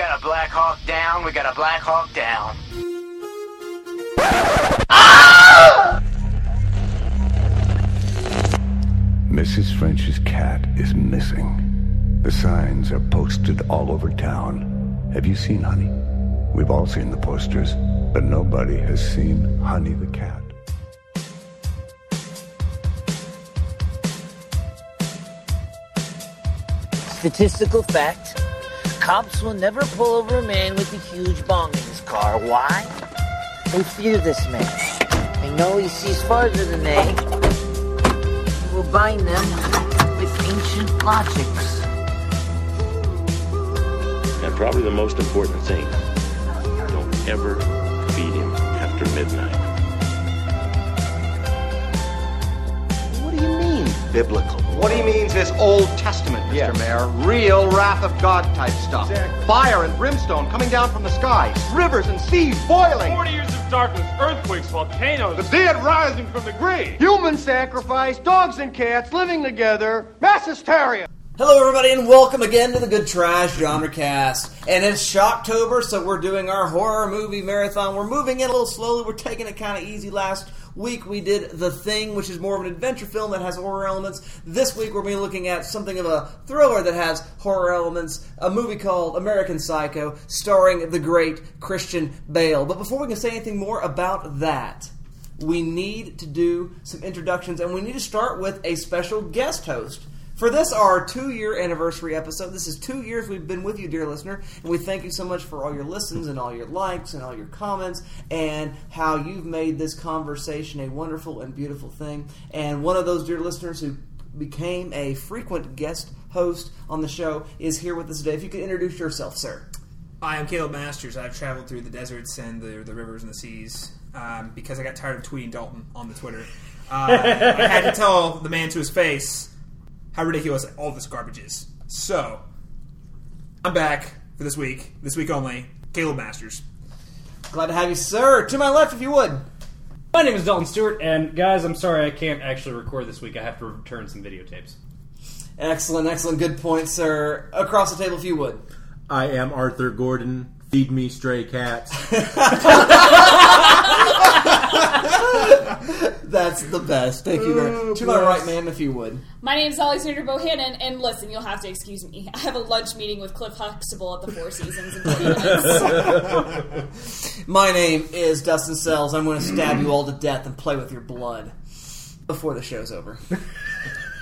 got a Black Hawk down. We got a Black Hawk down. Ah! Mrs. French's cat is missing. The signs are posted all over town. Have you seen Honey? We've all seen the posters, but nobody has seen Honey the cat. Statistical fact cops will never pull over a man with a huge bong in his car. Why? They fear this man. They know he sees farther than they. He will bind them with ancient logics. And probably the most important thing don't ever feed him after midnight. What do you mean, biblical? What he means is Old Testament, Mr. Yeah. Mayor. Real wrath of God type stuff. Exactly. Fire and brimstone coming down from the sky. Rivers and seas boiling. 40 years of darkness, earthquakes, volcanoes. The dead rising from the grave. Human sacrifice, dogs and cats living together, mass hysteria. Hello, everybody, and welcome again to the Good Trash Genre Cast. And it's Shocktober, so we're doing our horror movie marathon. We're moving in a little slowly. We're taking it kind of easy. Last week we did The Thing, which is more of an adventure film that has horror elements. This week we're going to be looking at something of a thriller that has horror elements. A movie called American Psycho, starring the great Christian Bale. But before we can say anything more about that, we need to do some introductions, and we need to start with a special guest host. For this, our two year anniversary episode, this is two years we've been with you, dear listener, and we thank you so much for all your listens and all your likes and all your comments and how you've made this conversation a wonderful and beautiful thing. And one of those dear listeners who became a frequent guest host on the show is here with us today. If you could introduce yourself, sir. Hi, I'm Caleb Masters. I've traveled through the deserts and the, the rivers and the seas um, because I got tired of tweeting Dalton on the Twitter. Uh, I had to tell the man to his face how ridiculous all this garbage is. So, I'm back for this week, this week only. Caleb Masters. Glad to have you, sir. To my left, if you would. My name is Dalton Stewart, and guys, I'm sorry I can't actually record this week. I have to return some videotapes. Excellent, excellent. Good point, sir. Across the table, if you would. I am Arthur Gordon. Feed me stray cats. That's the best. Thank you very To my right, ma'am, if you would. My name is Alexander Bohannon, and listen, you'll have to excuse me. I have a lunch meeting with Cliff Huxtable at the Four Seasons in 20 minutes. My name is Dustin Sells. I'm going to stab you all to death and play with your blood before the show's over.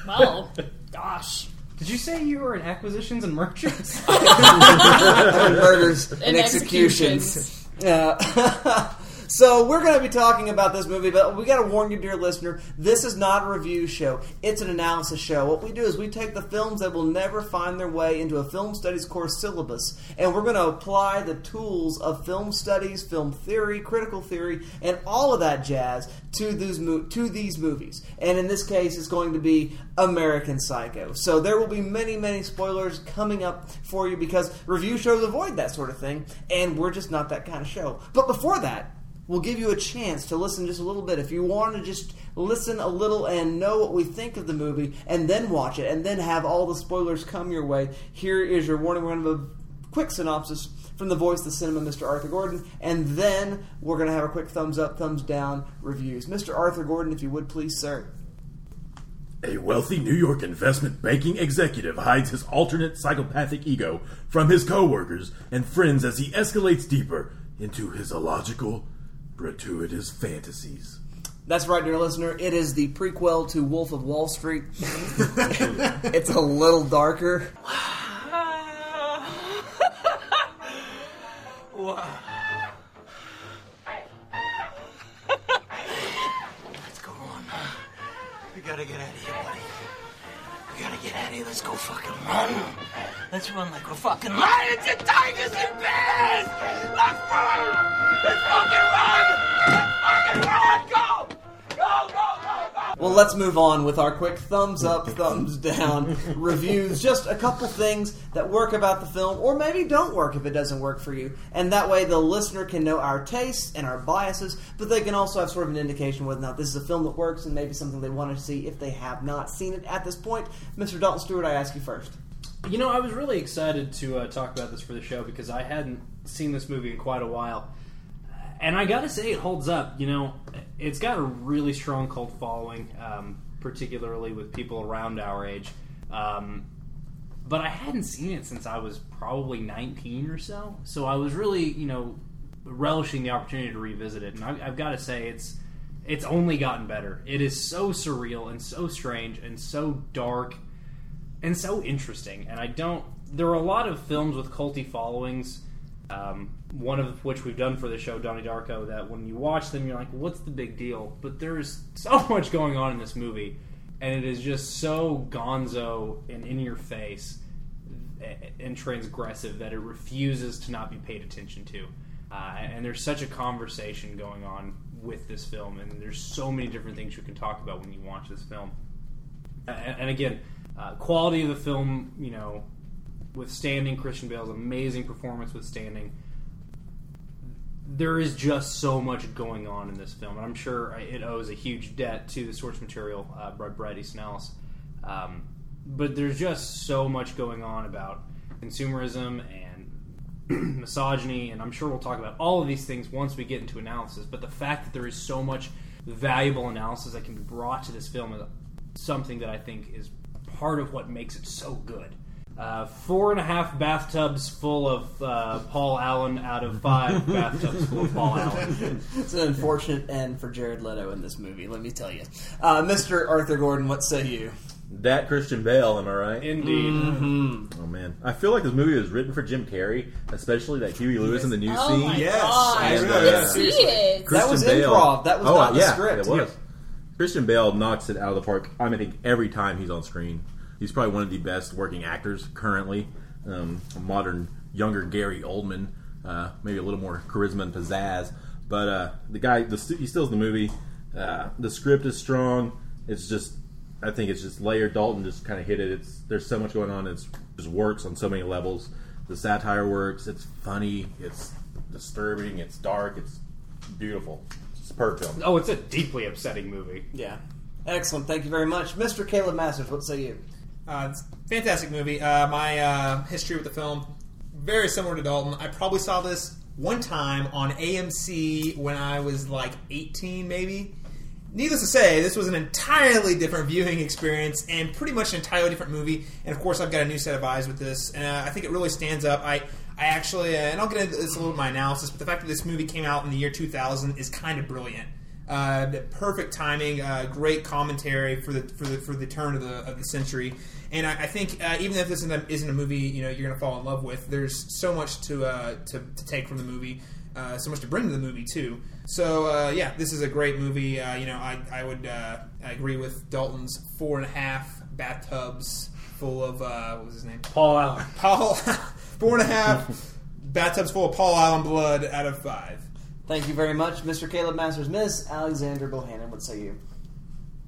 Well, gosh. Did you say you were in acquisitions and mergers? and murders and, And executions. Uh, so we're going to be talking about this movie, but we got to warn you, dear listener, this is not a review show. It's an analysis show. What we do is we take the films that will never find their way into a film studies course syllabus, and we're going to apply the tools of film studies, film theory, critical theory, and all of that jazz to these to these movies. And in this case, it's going to be American Psycho. So there will be many, many spoilers coming up for you because review shows avoid that sort of thing, and we're just not that kind of show. But before that, we'll give you a chance to listen just a little bit. If you want to just listen a little and know what we think of the movie, and then watch it, and then have all the spoilers come your way, here is your warning. We're going to have a quick synopsis from the voice of the cinema, Mr. Arthur Gordon, and then we're going to have a quick thumbs up, thumbs down reviews. Mr. Arthur Gordon, if you would please, sir. A wealthy New York investment banking executive hides his alternate psychopathic ego from his coworkers and friends as he escalates deeper into his illogical, gratuitous fantasies. That's right, dear listener. It is the prequel to Wolf of Wall Street. it's a little darker. Let's go on. We gotta get out of here, buddy. We gotta get out of here. Let's go fucking run. Let's run like we're fucking lions and tigers and bears. Let's run. Let's fucking run. Let's fucking run. Go. Go, go, go, go. Well, let's move on with our quick thumbs up, thumbs down reviews. Just a couple things that work about the film, or maybe don't work if it doesn't work for you. And that way the listener can know our tastes and our biases, but they can also have sort of an indication whether or not this is a film that works and maybe something they want to see if they have not seen it at this point. Mr. Dalton Stewart, I ask you first. You know, I was really excited to uh, talk about this for the show because I hadn't seen this movie in quite a while. And I gotta say, it holds up. You know, it's got a really strong cult following, um, particularly with people around our age. Um, but I hadn't seen it since I was probably 19 or so. So I was really, you know, relishing the opportunity to revisit it. And I, I've got to say, it's it's only gotten better. It is so surreal and so strange and so dark and so interesting. And I don't. There are a lot of films with culty followings. Um, one of which we've done for the show, Donnie Darko, that when you watch them, you're like, "What's the big deal?" But there's so much going on in this movie, and it is just so gonzo and in your face and transgressive that it refuses to not be paid attention to. Uh, and there's such a conversation going on with this film, and there's so many different things you can talk about when you watch this film. And, and again, uh, quality of the film, you know, withstanding Christian Bale's amazing performance, withstanding. There is just so much going on in this film, and I'm sure it owes a huge debt to the source material uh, by Bret Easton Ellis. Um, but there's just so much going on about consumerism and misogyny, and I'm sure we'll talk about all of these things once we get into analysis. But the fact that there is so much valuable analysis that can be brought to this film is something that I think is part of what makes it so good. Uh, four and a half bathtubs full of uh, Paul Allen out of five bathtubs full of Paul Allen. it's an unfortunate end for Jared Leto in this movie, let me tell you. Uh, Mr. Arthur Gordon, what say you? That Christian Bale, am I right? Indeed. Mm-hmm. Oh man, I feel like this movie was written for Jim Carrey, especially that Huey Lewis in the new Oh scene. my Yes. gosh, And, you uh, didn't see it. That was Christian Bale- improv. That was oh, not the script. It was. Christian Bale knocks it out of the park. I mean, every time he's on screen, he's probably one of the best working actors currently. Um, a modern, younger Gary Oldman, uh, maybe a little more charisma and pizzazz. But uh, the guy, the, he steals the movie. Uh, the script is strong. It's just, I think it's just layered. Dalton just kind of hit it. It's there's so much going on. It just works on so many levels. The satire works. It's funny. It's disturbing. It's dark. It's beautiful. It's a perfect film. Oh, it's a deeply upsetting movie. Yeah. Excellent. Thank you very much. Mr. Caleb Masters, what say you? Uh, fantastic movie. Uh, my uh, history with the film very similar to Dalton. I probably saw this one time on AMC when I was like 18, maybe. Needless to say, this was an entirely different viewing experience and pretty much an entirely different movie. And of course, I've got a new set of eyes with this, and uh, I think it really stands up. I, I actually, uh, and I'll get into this a little in my analysis, but the fact that this movie came out in the year 2000 is kind of brilliant. Uh, perfect timing, uh, great commentary for the for the for the turn of the of the century, and I, I think uh, even if this isn't a, isn't a movie you know you're going to fall in love with, there's so much to uh, to, to take from the movie, uh, so much to bring to the movie too. So uh, yeah, this is a great movie. Uh, you know, I I would uh, I agree with Dalton's four and a half bathtubs full of uh, what was his name? Paul Allen. Paul four and a half bathtubs full of Paul Allen blood out of five. Thank you very much, Mr. Caleb Masters. Miss Alexander Bohannon, what say you?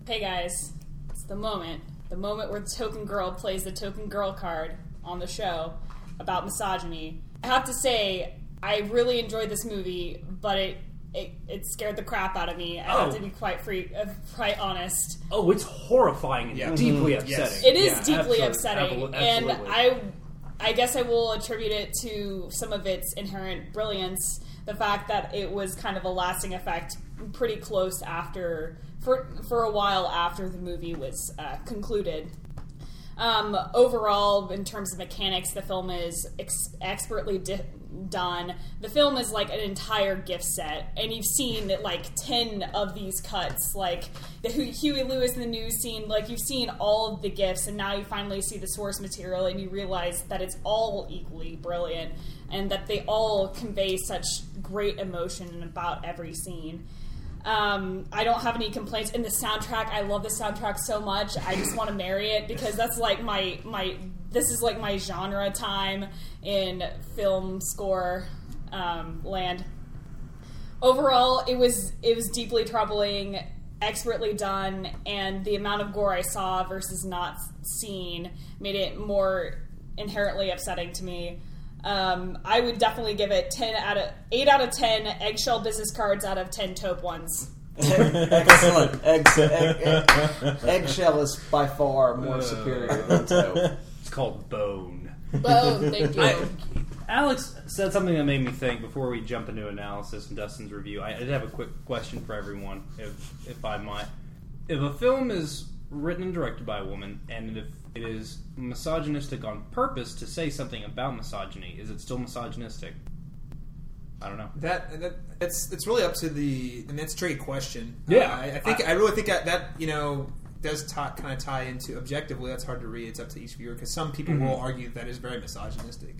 Hey guys, it's the moment. The moment where the token girl plays the token girl card on the show about misogyny. I have to say, I really enjoyed this movie, but it it, it scared the crap out of me. I have Oh. to be quite free, uh, quite honest. Oh, it's horrifying and Yeah. deeply Mhm. Yes. upsetting. It is Yeah, deeply absolute- upsetting, abso- and. I, I guess I will attribute it to some of its inherent brilliance. The fact that it was kind of a lasting effect, pretty close after, for for a while after the movie was uh, concluded. Um, overall, in terms of mechanics, the film is ex- expertly di- done. The film is like an entire gift set, and you've seen like ten of these cuts, like the Hu- Huey Lewis in the news scene. Like you've seen all of the gifts, and now you finally see the source material, and you realize that it's all equally brilliant, and that they all convey such great emotion about every scene. Um, I don't have any complaints. In the soundtrack, I love the soundtrack so much. I just want to marry it because that's like my my. This is like my genre time in film score um, land. Overall, it was it was deeply troubling, expertly done, and the amount of gore I saw versus not seen made it more inherently upsetting to me. Um, I would definitely give it ten out of eight out of ten eggshell business cards out of ten taupe ones. Excellent. Egg, egg, egg, eggshell is by far more superior than taupe. It's called Bone. Bone, thank you. I- Alex said something that made me think before we jump into analysis and Dustin's review. I did have a quick question for everyone, if if I might. If a film is written and directed by a woman, and if it is misogynistic on purpose to say something about misogyny, is it still misogynistic? I don't know. That, that it's it's really up to the and that's a tricky question. Yeah. Uh, I, I think I, I- really think that, that you know does tie, kind of tie into objectively. That's hard to read. It's up to each viewer because some people Mhm. will argue that is very misogynistic.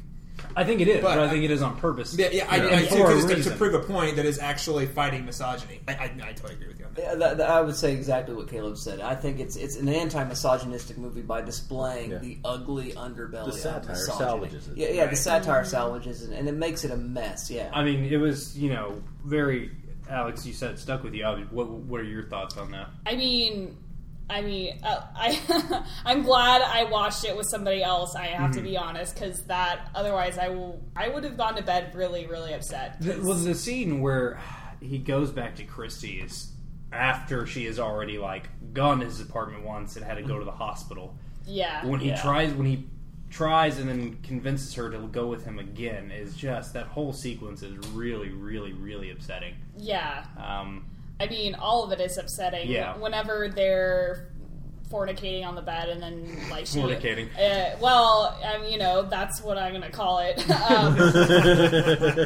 I think it is, but, But I think it is on purpose. Yeah, yeah, I, And I, for too, a 'cause to- to prove a point that is actually fighting misogyny. I, I, I totally agree with you on that. Yeah, that, that- I would say exactly what Caleb said. I think it's it's an anti-misogynistic movie by displaying Yeah. the ugly underbelly The satire of misogyny. salvages it. Yeah, yeah, the Right. satire salvages it, and it makes it a mess. Yeah, I mean, it was you know very. Alex, you said it stuck with you. What What are your thoughts on that? I mean, I mean, uh, I I'm glad I watched it with somebody else. I have to Mhm. be honest, because that otherwise I will I would have gone to bed really really upset. The, was the scene where he goes back to Christie's after she has already like gone to his apartment once and had to go to the hospital. Yeah. When he Yeah. tries, when he tries and then convinces her to go with him again, is just that whole sequence is really, really, really upsetting. Yeah. Um, I mean, all of it is upsetting. Yeah. Whenever they're fornicating on the bed and then like she, Fornicating. Uh, well, um, you know that's what I'm gonna call it. um,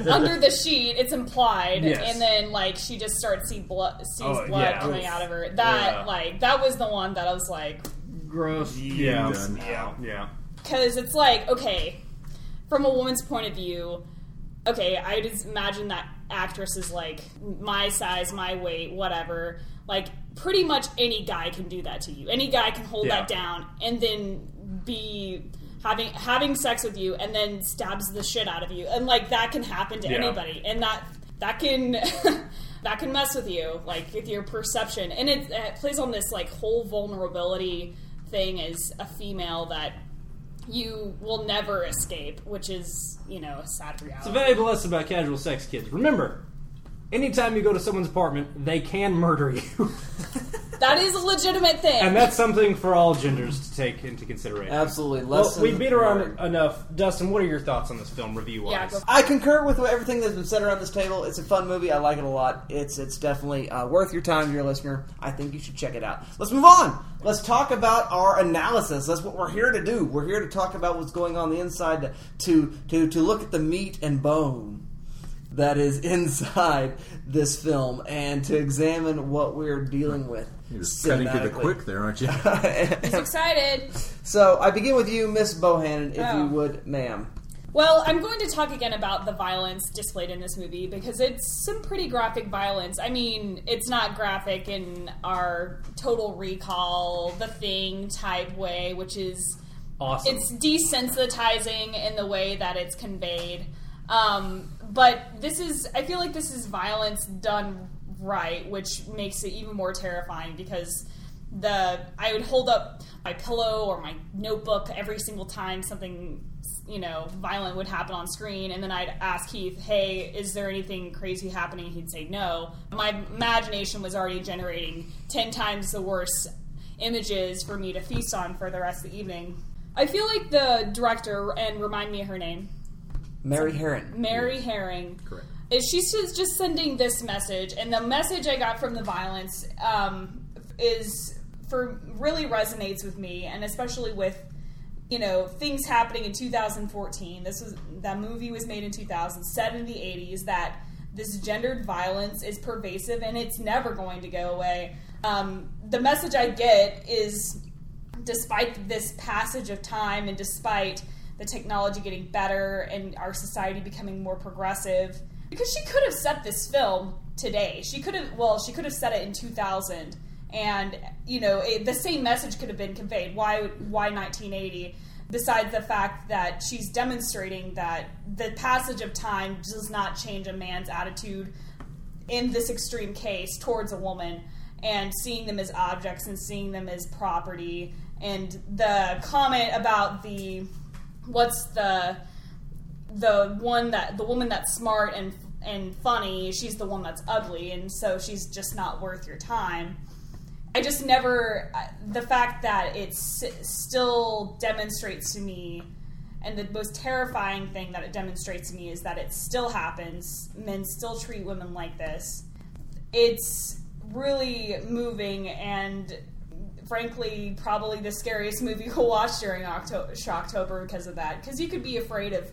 under the sheet, it's implied, Yes. and then like she just starts see blood, sees Oh, blood yeah. coming out of her. That Yeah. like that was the one that I was like, gross. Yeah, yeah, yeah. because it's like okay, from a woman's point of view, okay, I just imagine that actress is like my size, my weight, whatever. Like pretty much any guy can do that to you. Any guy can hold Yeah. that down and then be having having sex with you and then stabs the shit out of you. And like that can happen to Yeah. anybody. And that that can that can mess with you like with your perception. And it, it plays on this like whole vulnerability thing as a female that you will never escape, which is, you know, a sad reality. It's a valuable lesson about casual sex, kids. Remember, anytime you go to someone's apartment, they can murder you, That is a legitimate thing. and that's something for all genders to take into consideration. Absolutely. Well, Lesson we beat around learned. enough. Dustin, what are your thoughts on this film review wise? Yeah, go- I concur with everything that's been said around this table. It's a fun movie. I like it a lot. It's it's definitely uh, worth your time, dear listener. I think you should check it out. Let's move on. Let's talk about our analysis. That's what we're here to do. We're here to talk about what's going on the inside, to to to, to look at the meat and bone that is inside this film, and to examine what we're dealing with. You're just cutting through the quick there, aren't you? He's excited. So I begin with you, Miss Bohannon, if Oh. you would, ma'am. Well, I'm going to talk again about the violence displayed in this movie because it's some pretty graphic violence. I mean, it's not graphic in our total recall, the thing type way, which is Awesome. it's desensitizing in the way that it's conveyed. Um, but this is, I feel like this is violence done right, which makes it even more terrifying because the I would hold up my pillow or my notebook every single time something you know violent would happen on screen, and then I'd ask Keith, "Hey, is there anything crazy happening?" He'd say, "No." My imagination was already generating ten times the worse images for me to feast on for the rest of the evening. I feel like the director, and remind me of her name, Mary Harron. Mary Herring. Correct. Is she's just, just sending this message, and the message I got from the violence um, is for really resonates with me, and especially with you know things happening in 2014. This was that movie was made in 2000, set in the 80s. That this gendered violence is pervasive, and it's never going to go away. Um, the message I get is despite this passage of time and despite the technology getting better and our society becoming more progressive. Because she could have set this film today. She could have well she could have set it in 2000 and you know it, the same message could have been conveyed. Why why 1980 besides the fact that she's demonstrating that the passage of time does not change a man's attitude in this extreme case towards a woman and seeing them as objects and seeing them as property. And the comment about the what's the the one that the woman that's smart and and funny she's the one that's ugly and so she's just not worth your time I just never the fact that it still demonstrates to me, and the most terrifying thing that it demonstrates to me is that it still happens. Men still treat women like this. It's really moving and. Frankly, probably the scariest movie we'll watch during October, Shocktober because of that. Because you could be afraid of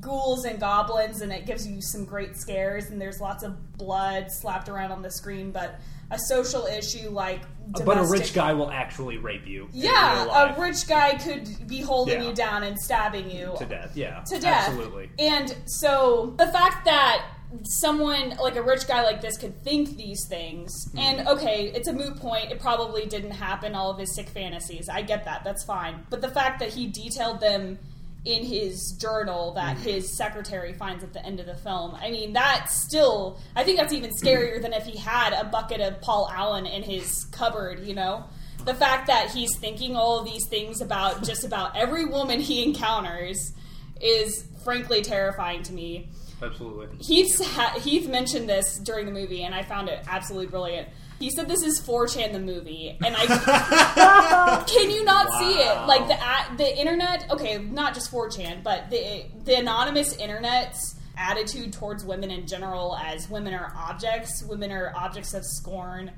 ghouls- and goblins, and it gives you some great scares, and there's lots of blood slapped around on the screen. But a social issue like But a rich guy will actually rape you. yeah, a rich guy could be holding Yeah. you down and stabbing you to death. Yeah, to death. Absolutely. And so the fact that someone like a rich guy like this could think these things, Hmm. and okay, it's a moot point. It probably didn't happen. All of his sick fantasies, I get that. That's fine. But the fact that he detailed them in his journal that Hmm. his secretary finds at the end of the film. I mean, that still, I think that's even scarier than if he had a bucket of Paul Allen in his cupboard, you know? The fact that he's thinking all of these things about just about every woman he encounters is frankly terrifying to me. Absolutely. Heath ha- Heath mentioned this during the movie, and I found it absolutely brilliant. He said this is 4chan the movie, and I can you not see it? Like the a- the internet, okay, not just 4chan, but the the anonymous internet's attitude towards women in general as women are objects, women are objects of scorn.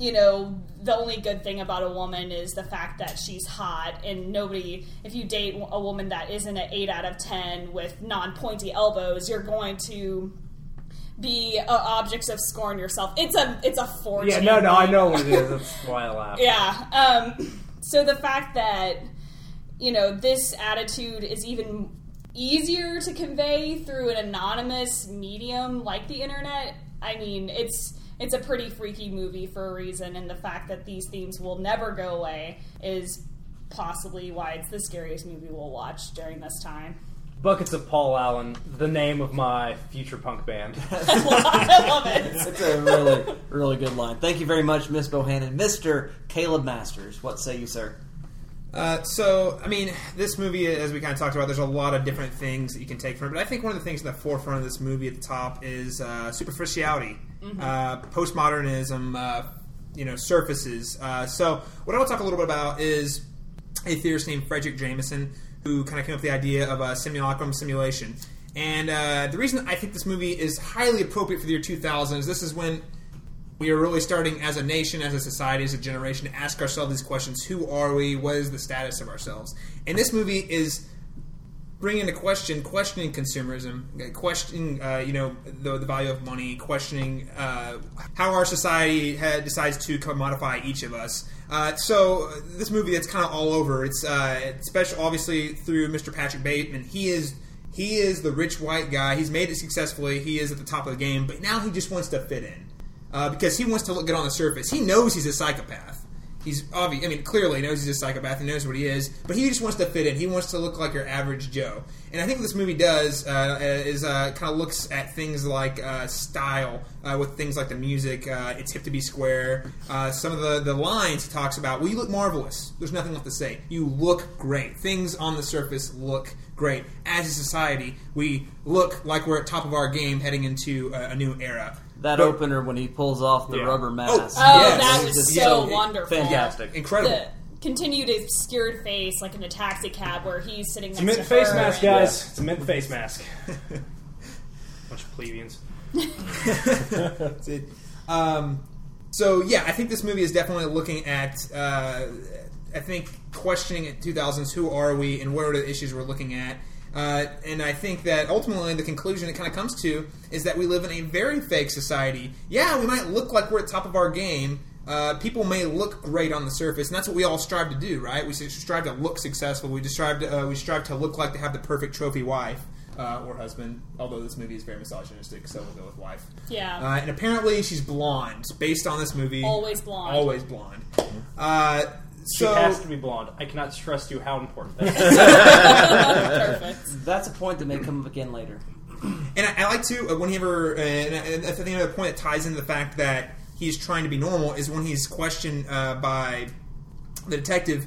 You know, the only good thing about a woman is the fact that she's hot, and nobody, if you date a woman that isn't an 8 out of 10 with non pointy elbows, you're going to be uh, objects of scorn yourself. It's a it's a fortune. Yeah, no, no, I know what it is. That's why I laugh. Yeah. Um, so the fact that you know this attitude is even easier to convey through an anonymous medium like the internet. I mean, it's it's a pretty freaky movie for a reason, and the fact that these themes will never go away is possibly why it's the scariest movie we'll watch during this time. Buckets of Paul Allen, the name of my future punk band. I love it. It's a really, really good line. Thank you very much, Miss Bohannon. Mr. Caleb Masters, what say you, sir? Uh, so, I mean, this movie, as we kind of talked about, there's a lot of different things that you can take from it. But I think one of the things in the forefront of this movie at the top is uh, superficiality, Mhm. uh, postmodernism, uh, you know, surfaces. Uh, so, what I want to talk a little bit about is a theorist named Fredric Jameson, who kind of came up with the idea of a simulacrum simulation. And uh, the reason I think this movie is highly appropriate for the year 2000 is this is when we are really starting as a nation, as a society, as a generation to ask ourselves these questions: Who are we? What is the status of ourselves? And this movie is bringing into question, questioning consumerism, uh, questioning, uh, you know, the, the value of money, questioning uh, how our society had, decides to commodify each of us. Uh, so this movie, that's kind of all over. It's uh, special, obviously, through Mr. Patrick Bateman. He is he is the rich white guy. He's made it successfully. He is at the top of the game, but now he just wants to fit in uh, because he wants to look good on the surface. He knows he's a psychopath. He's obvious. I mean, clearly knows he's a psychopath. He knows what he is, but he just wants to fit in. He wants to look like your average Joe. And I think what this movie does uh, is uh, kind of looks at things like uh, style, uh, with things like the music. Uh, it's hip to be square. Uh, some of the the lines he talks about. Well, you look marvelous. There's nothing left to say. You look great. Things on the surface look great. As a society, we look like we're at top of our game, heading into a, a new era. That But- opener when he pulls off the Yeah. rubber Oh, mask. Oh, Yes. that was just so so wonderful. fantastic. Incredible. The continued obscured face, like in a taxi cab where he's sitting It's a mint to face her mask, and- guys. It's a mint face mask. Bunch of plebeians. That's it. Um, so yeah, I think this movie is definitely looking at. Uh, I think questioning at 2000s who are we and what are the issues we're looking at. Uh, and I think that ultimately the conclusion it kind of comes to is that we live in a very fake society. Yeah, we might look like we're at top of our game. Uh, people may look great on the surface, and that's what we all strive to do, right? We strive to look successful. We just strive to uh, we strive to look like to have the perfect trophy wife uh, or husband. Although this movie is very misogynistic, so we'll go with wife. Yeah. Uh, and apparently she's blonde, based on this movie. Always blonde. Always blonde. Uh, She so has to be blonde. I cannot stress to you how important that is. Perfect. That's a point that may come up again later. And I, I like to uh, whenever, uh, and, and I think another point that ties into the fact that he's trying to be normal is when he's questioned uh, by the detective.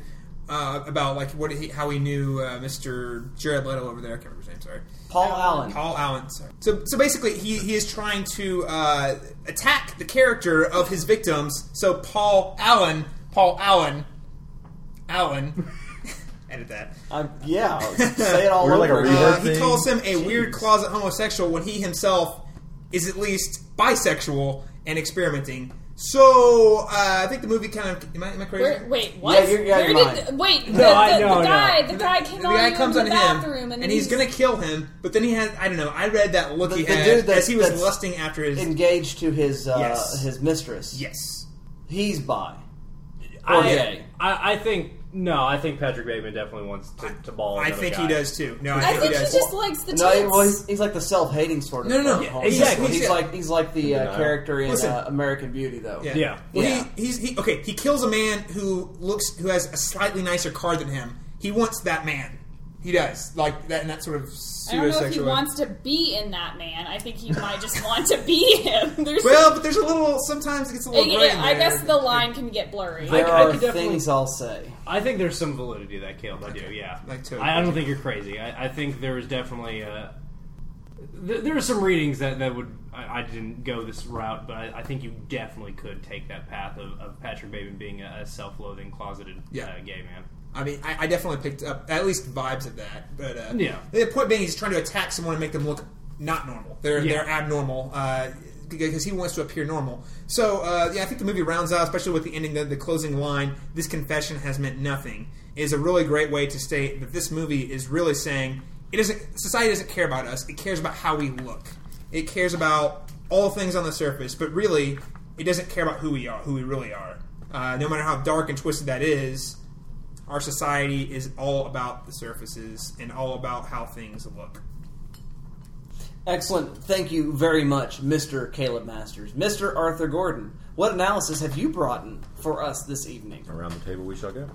uh, about like what he, how he knew uh, Mr. Jared Leto over there. I can't remember his name. Sorry, Paul Allen. Paul Allen. Sorry. So, so basically, he, he is trying to uh, attack the character of his victims. So Paul Allen, Paul Allen, Allen. Edit that. I'm, yeah, say it all We're like over. a again. reverb Uh, he thing. calls him a weird closet homosexual when he himself is at least bisexual and experimenting. So uh, I think the movie kind of am I, am I crazy? Where, wait, what? Yeah, you're- yeah, Where you're did mine. wait? No, the, I- the, no, the no. guy, the guy came the on guy you comes in on the bathroom, him, and, and he's gonna kill him. But then he has I don't know. I read that look The- he the had dude that- as he was that's lusting after his. engaged to his uh, Yes. his mistress. yes. He's bi. Or I, gay. I, I think no. I think Patrick Bateman definitely wants to, to ball. I another think guy. he does too. No, I, I think, think he he does. just likes the No, he- tits. well, he's, he's like the self-hating sort of. No, no, no. Yeah, exactly. He's like he's like the uh, character in Listen. uh, American Beauty, though. Yeah. Yeah. Well, Yeah. He, he's he, okay. He kills a man who looks who has a slightly nicer car than him. He wants that man. He does like that, and that sort of I don't know if he pseudosexual. wants to be in that man. I think he might just want to be him. There's Well, but there's a little. Sometimes it gets a little Yeah, gray. in I there. guess the line can get blurry. There I are could definitely- things I'll say. I think there's some validity to that, Caleb. I do, yeah. Like totally. I, I don't think you're crazy. I, I think there is definitely uh, th- there are some readings that that would I, I didn't go this route, but I, I think you definitely could take that path of, of Patrick Bateman being a, a self-loathing, closeted Yeah. uh, gay man. I mean, I, I definitely picked up at least vibes of that. But uh, Yeah. the point being, he's trying to attack someone and make them look not normal. They're Yeah. they're abnormal uh, because he wants to appear normal. So uh, yeah, I think the movie rounds out, especially with the ending, the, the closing line. This confession has meant nothing. Is a really great way to state that this movie is really saying it doesn't. Society doesn't care about us. It cares about how we look. It cares about all things on the surface, but really, it doesn't care about who we are, who we really are. Uh, no matter how dark and twisted that is, our society is all about the surfaces and all about how things look. Excellent. Thank you very much, Mr. Caleb Masters. Mr. Arthur Gordon, what analysis have you brought in for us this evening? Around the table we shall go.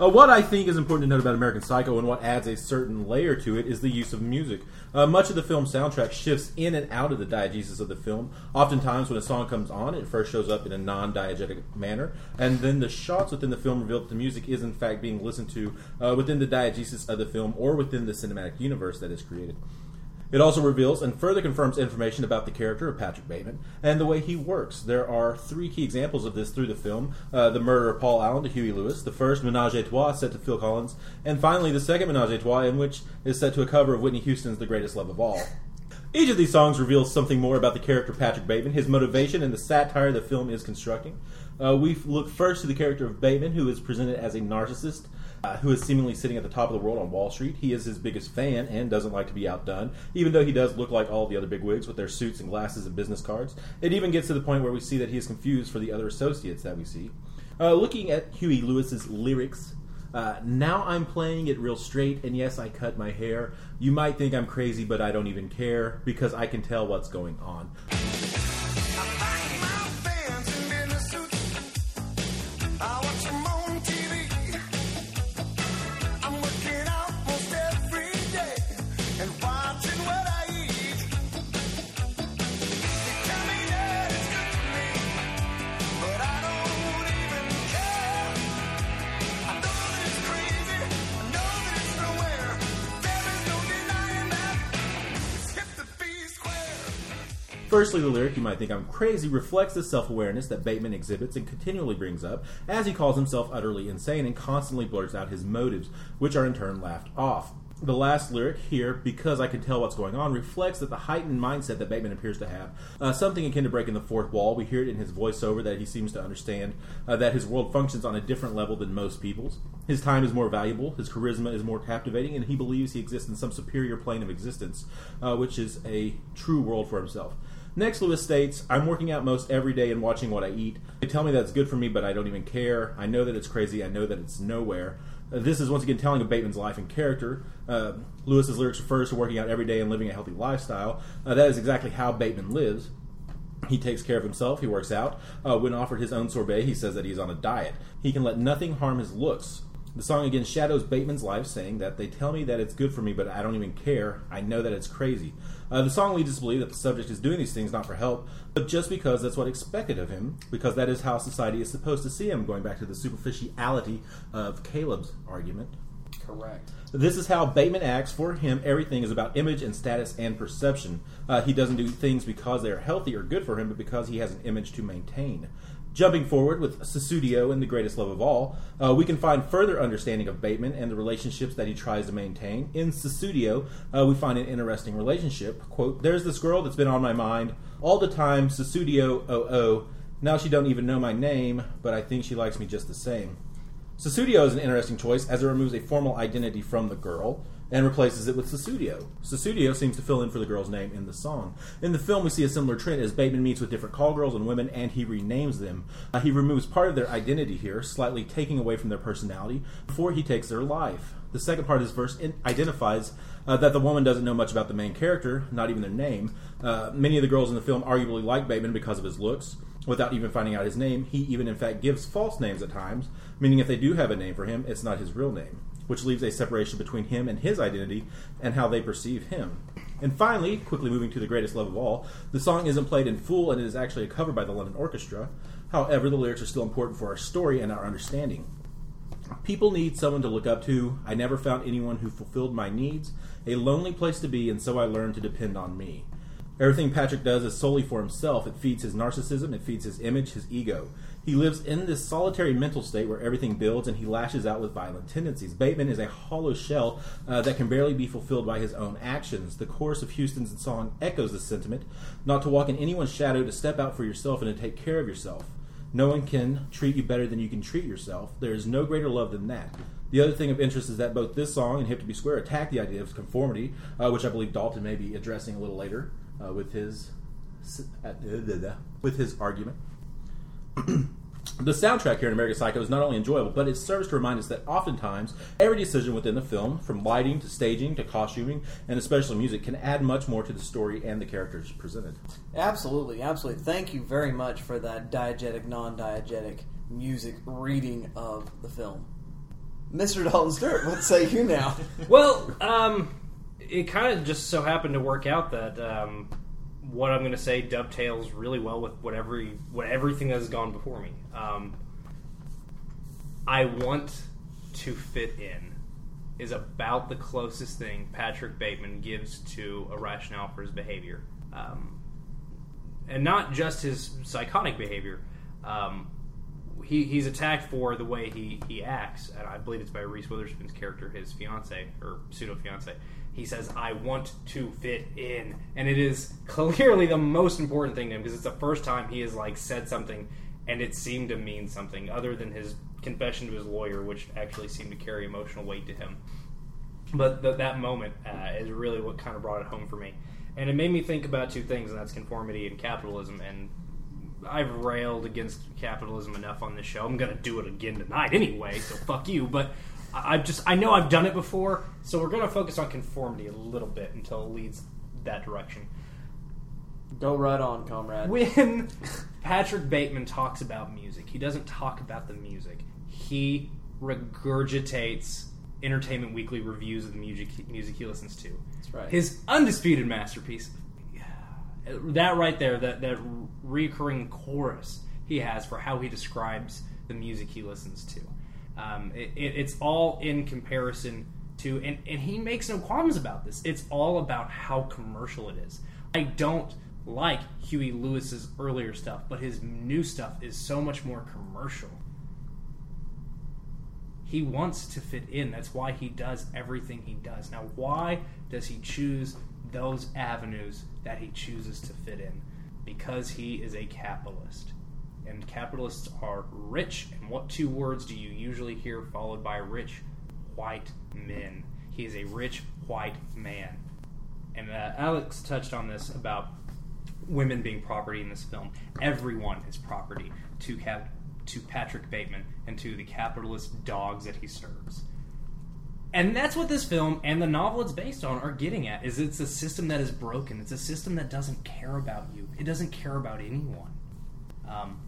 Uh, what I think is important to note about American Psycho and what adds a certain layer to it is the use of music. Uh, much of the film's soundtrack shifts in and out of the diegesis of the film. Oftentimes, when a song comes on, it first shows up in a non diegetic manner, and then the shots within the film reveal that the music is, in fact, being listened to uh, within the diegesis of the film or within the cinematic universe that is created. It also reveals and further confirms information about the character of Patrick Bateman and the way he works. There are three key examples of this through the film uh, the murder of Paul Allen to Huey Lewis, the first Menage a Trois set to Phil Collins, and finally the second Menage a Trois, in which is set to a cover of Whitney Houston's The Greatest Love of All. Each of these songs reveals something more about the character Patrick Bateman, his motivation, and the satire the film is constructing. Uh, we look first to the character of Bateman, who is presented as a narcissist uh, who is seemingly sitting at the top of the world on Wall Street. He is his biggest fan and doesn't like to be outdone, even though he does look like all the other bigwigs with their suits and glasses and business cards. It even gets to the point where we see that he is confused for the other associates that we see. Uh, looking at Huey Lewis's lyrics, uh, now I'm playing it real straight, and yes, I cut my hair. You might think I'm crazy, but I don't even care because I can tell what's going on. Firstly, the lyric, you might think I'm crazy, reflects the self awareness that Bateman exhibits and continually brings up as he calls himself utterly insane and constantly blurts out his motives, which are in turn laughed off. The last lyric here, because I can tell what's going on, reflects that the heightened mindset that Bateman appears to have. Uh, something akin to breaking the fourth wall. We hear it in his voiceover that he seems to understand uh, that his world functions on a different level than most people's. His time is more valuable, his charisma is more captivating, and he believes he exists in some superior plane of existence, uh, which is a true world for himself. Next, Lewis states, I'm working out most every day and watching what I eat. They tell me that's good for me, but I don't even care. I know that it's crazy. I know that it's nowhere. Uh, this is once again telling of Bateman's life and character. Uh, Lewis's lyrics refers to working out every day and living a healthy lifestyle. Uh, that is exactly how Bateman lives. He takes care of himself. He works out. Uh, when offered his own sorbet, he says that he's on a diet. He can let nothing harm his looks. The song again shadows Bateman's life, saying that they tell me that it's good for me, but I don't even care. I know that it's crazy. Uh, the song leads us to believe that the subject is doing these things not for help, but just because that's what expected of him, because that is how society is supposed to see him, going back to the superficiality of Caleb's argument. Correct. This is how Bateman acts. For him, everything is about image and status and perception. Uh, he doesn't do things because they are healthy or good for him, but because he has an image to maintain. Jumping forward with Sussudio in The Greatest Love of All, uh, we can find further understanding of Bateman and the relationships that he tries to maintain. In Sussudio, uh, we find an interesting relationship. Quote, There's this girl that's been on my mind all the time, Sussudio, oh. Now she don't even know my name, but I think she likes me just the same. Sussudio is an interesting choice as it removes a formal identity from the girl and replaces it with Sussudio. Sussudio seems to fill in for the girl's name in the song. In the film, we see a similar trend as Bateman meets with different call girls and women and he renames them. Uh, he removes part of their identity here, slightly taking away from their personality, before he takes their life. The second part of this verse in- identifies uh, that the woman doesn't know much about the main character, not even their name. Uh, many of the girls in the film arguably like Bateman because of his looks. Without even finding out his name, he even in fact gives false names at times, meaning if they do have a name for him, it's not his real name, which leaves a separation between him and his identity and how they perceive him. And finally, quickly moving to the greatest love of all, the song isn't played in full and it is actually a cover by the London Orchestra. However, the lyrics are still important for our story and our understanding. People need someone to look up to. I never found anyone who fulfilled my needs. A lonely place to be, and so I learned to depend on me. Everything Patrick does is solely for himself. It feeds his narcissism, it feeds his image, his ego. He lives in this solitary mental state where everything builds and he lashes out with violent tendencies. Bateman is a hollow shell uh, that can barely be fulfilled by his own actions. The chorus of Houston's song echoes this sentiment not to walk in anyone's shadow, to step out for yourself and to take care of yourself. No one can treat you better than you can treat yourself. There is no greater love than that. The other thing of interest is that both this song and Hip to Be Square attack the idea of conformity, uh, which I believe Dalton may be addressing a little later uh, with his uh, with his argument. the soundtrack here in American Psycho is not only enjoyable, but it serves to remind us that oftentimes every decision within the film, from lighting to staging to costuming and especially music, can add much more to the story and the characters presented. Absolutely, absolutely. Thank you very much for that diegetic, non-diegetic music reading of the film. Mr. Dalton Stewart, what say you now? well, um, it kind of just so happened to work out that um, what I'm going to say dovetails really well with whatever what everything that has gone before me. Um, I want to fit in is about the closest thing Patrick Bateman gives to a rationale for his behavior, um, and not just his psychotic behavior. Um, he, he's attacked for the way he, he acts, and I believe it's by Reese Witherspoon's character, his fiance or pseudo fiance he says, I want to fit in. And it is clearly the most important thing to him because it's the first time he has like said something and it seemed to mean something other than his confession to his lawyer, which actually seemed to carry emotional weight to him. But th- that moment uh, is really what kind of brought it home for me. And it made me think about two things, and that's conformity and capitalism. And I've railed against capitalism enough on this show. I'm going to do it again tonight anyway, so fuck you. But I just I know I've done it before, so we're going to focus on conformity a little bit until it leads that direction. Go right on, comrade. When Patrick Bateman talks about music, he doesn't talk about the music. He regurgitates Entertainment Weekly reviews of the music music he listens to. That's right. His undisputed masterpiece. That right there, that that recurring chorus he has for how he describes the music he listens to. Um, it, it, it's all in comparison to, and, and he makes no qualms about this. It's all about how commercial it is. I don't like Huey Lewis's earlier stuff, but his new stuff is so much more commercial. He wants to fit in. That's why he does everything he does. Now, why does he choose those avenues that he chooses to fit in? Because he is a capitalist and capitalists are rich. And what two words do you usually hear followed by rich? White men. He is a rich white man. And uh, Alex touched on this about women being property in this film. Everyone is property to Cap- to Patrick Bateman and to the capitalist dogs that he serves. And that's what this film and the novel it's based on are getting at is it's a system that is broken. It's a system that doesn't care about you. It doesn't care about anyone. Um,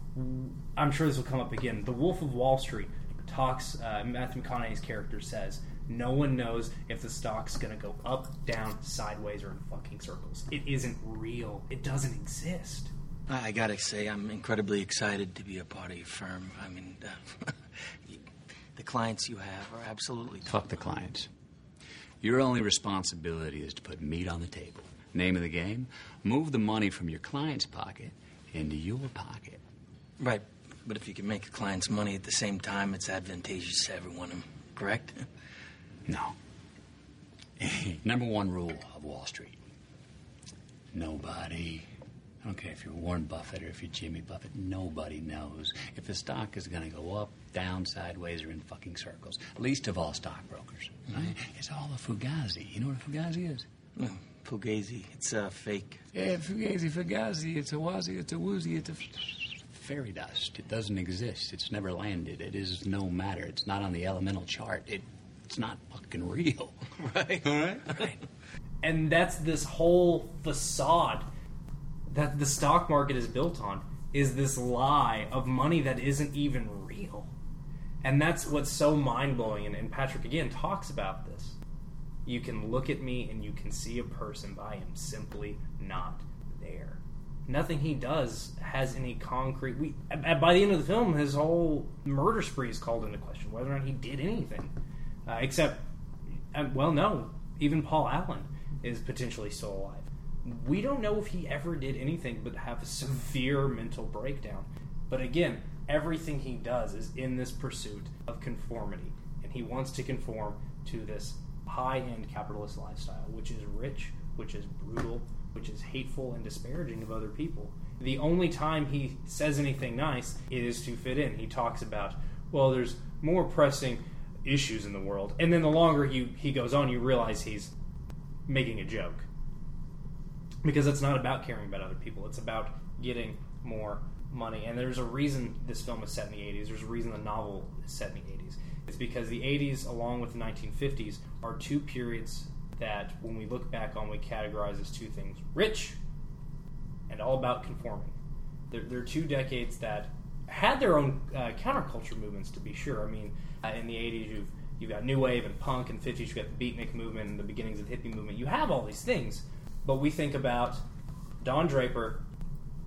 I'm sure this will come up again. The Wolf of Wall Street talks. Uh, Matthew McConaughey's character says, "No one knows if the stock's going to go up, down, sideways, or in fucking circles. It isn't real. It doesn't exist." I gotta say, I'm incredibly excited to be a part of your firm. I mean, uh, you- the clients you have are absolutely. Fuck the clients. Your only responsibility is to put meat on the table. Name of the game? Move the money from your client's pocket into your pocket. Right, but if you can make the clients money at the same time, it's advantageous to everyone. Correct? No. Number one rule of Wall Street nobody, I don't care if you're Warren Buffett or if you're Jimmy Buffett, nobody knows if the stock is going to go up, down, sideways, or in fucking circles. Least of all stockbrokers. Right? It's all a fugazi. You know what a fugazi is? Mm, Fugazi, it's uh, fake. Yeah, fugazi, fugazi. It's a wazi, it's a woozy, it's a fairy dust. It doesn't exist. It's never landed. It is no matter. It's not on the elemental chart. It, it's not fucking real. Right. All right. Right. And that's this whole facade that the stock market is built on is this lie of money that isn't even real. And that's what's so mind blowing. And, and Patrick, again, talks about this. You can look at me and you can see a person, but I am simply not. Nothing he does has any concrete. We by the end of the film, his whole murder spree is called into question, whether or not he did anything, uh, except, uh, well, no, even Paul Allen is potentially still alive. We don't know if he ever did anything but have a severe mental breakdown. But again, everything he does is in this pursuit of conformity, and he wants to conform to this high end capitalist lifestyle, which is rich, which is brutal, which is hateful and disparaging of other people. The only time he says anything nice is to fit in. He talks about, well, there's more pressing issues in the world. And then the longer he, he goes on, you realize he's making a joke. Because it's not about caring about other people, it's about getting more money. And there's a reason this film is set in the 80s, there's a reason the novel is set in the 80s. It's because the 80s, along with the 1950s, are two periods that, when we look back on, we categorize as two things rich and all about conforming. They're, they're two decades that had their own uh, counterculture movements, to be sure. I mean, uh, in the 80s, you've, you've got New Wave and punk, and 50s, you've got the beatnik movement and the beginnings of the hippie movement. You have all these things, but we think about Don Draper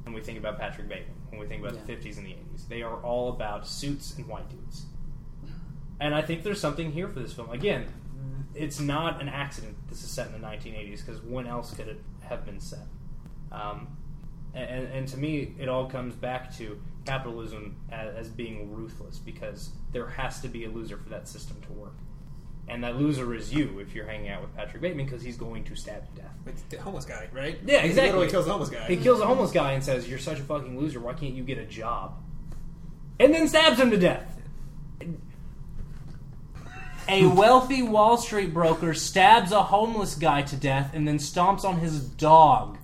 and we think about Patrick Bateman when we think about the 50s and the 80s. They are all about suits and white dudes. And I think there's something here for this film. Again, it's not an accident this is set in the 1980s because when else could it have been set? Um, and, and to me, it all comes back to capitalism as, as being ruthless because there has to be a loser for that system to work. And that loser is you if you're hanging out with Patrick Bateman because he's going to stab you to death. It's the homeless guy, right? Yeah, He exactly. literally kills the homeless guy. He kills a homeless guy and says, "You're such a fucking loser. Why can't you get a job?" And then stabs him to death. A wealthy Wall Street broker stabs a homeless guy to death and then stomps on his dog.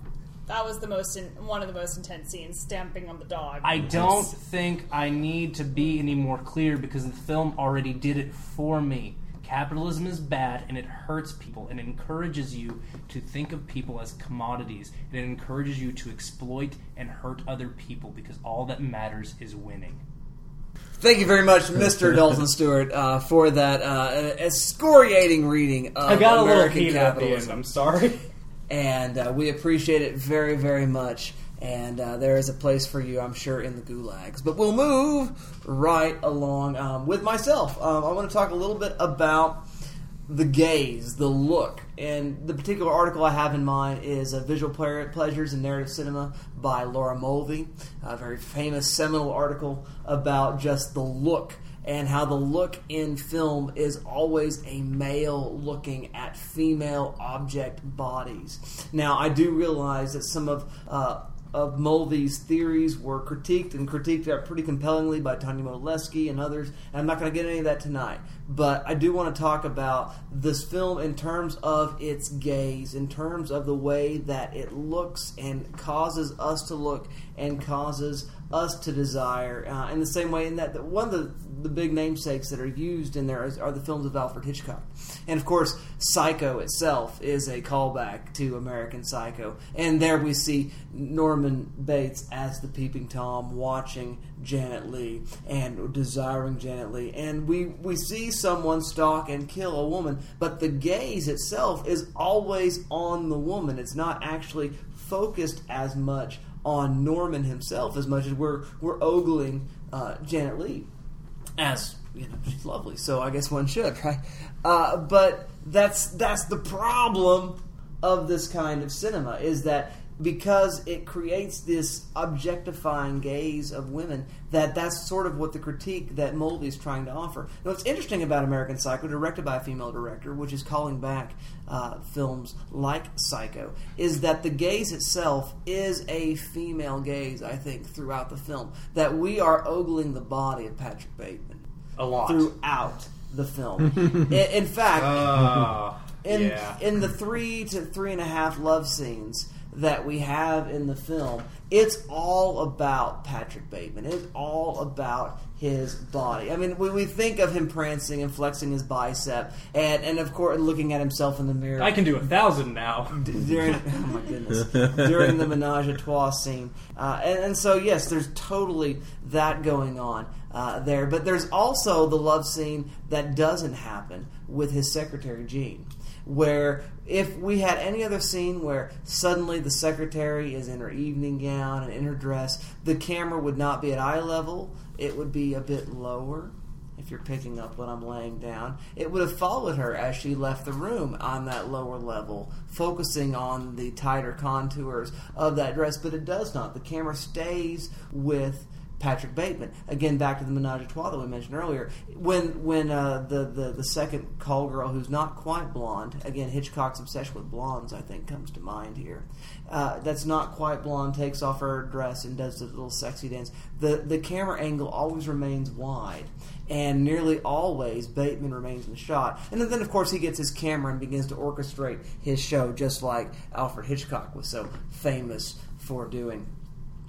That was the most in, one of the most intense scenes, stamping on the dog. I don't think I need to be any more clear because the film already did it for me. Capitalism is bad and it hurts people and encourages you to think of people as commodities and it encourages you to exploit and hurt other people because all that matters is winning. Thank you very much, Mr. Dalton Stewart, uh, for that uh, excoriating reading of I got a little American heated at end. capitalism. I'm sorry. and uh, we appreciate it very, very much. And uh, there is a place for you, I'm sure, in the gulags. But we'll move right along um, with myself. Um, I want to talk a little bit about the gaze, the look. And the particular article I have in mind is uh, Visual Pleasures in Narrative Cinema by Laura Mulvey, a very famous seminal article about just the look and how the look in film is always a male looking at female object bodies. Now, I do realize that some of uh, of Mulvey's theories were critiqued and critiqued pretty compellingly by Tania Modleski and others. And I'm not going to get any of that tonight, but I do want to talk about this film in terms of its gaze, in terms of the way that it looks and causes us to look and causes us to desire. Uh, in the same way, in that, one of the the big namesakes that are used in there is, are the films of Alfred Hitchcock, and of course, Psycho itself is a callback to American Psycho, and there we see Norman Norman Bates as the peeping tom watching Janet Leigh and desiring Janet Leigh and we we see someone stalk and kill a woman but the gaze itself is always on the woman. It's not actually focused as much on Norman himself as much as we're we're ogling uh, Janet Leigh as you know she's lovely so I guess one should right? Uh, but that's that's the problem of this kind of cinema is that because it creates this objectifying gaze of women that that's sort of what the critique that Mulvey is trying to offer. Now, what's interesting about American Psycho, directed by a female director, which is calling back uh, films like Psycho, is that the gaze itself is a female gaze. I think throughout the film that we are ogling the body of Patrick Bateman a lot throughout the film. in, in fact, Ah, in yeah. in the three to three and a half love scenes that we have in the film, it's all about Patrick Bateman. It's all about his body. I mean, when we think of him prancing and flexing his bicep, and and of course looking at himself in the mirror, I can do a thousand now. during oh my goodness during the menage a trois scene uh, and, and so yes there's totally that going on uh, there but there's also the love scene that doesn't happen with his secretary Jean where if we had any other scene where suddenly the secretary is in her evening gown and in her dress the camera would not be at eye level it would be a bit lower if you're picking up what I'm laying down, it would have followed her as she left the room on that lower level, focusing on the tighter contours of that dress, but it does not. The camera stays with Patrick Bateman. Again, back to the menage a trois that we mentioned earlier. When when uh, the, the the second call girl, who's not quite blonde, again Hitchcock's obsession with blondes, I think, comes to mind here. Uh, that's not quite blonde. Takes off her dress and does the little sexy dance. The the camera angle always remains wide, and nearly always Bateman remains in the shot. And then, then of course, he gets his camera and begins to orchestrate his show, just like Alfred Hitchcock was so famous for doing.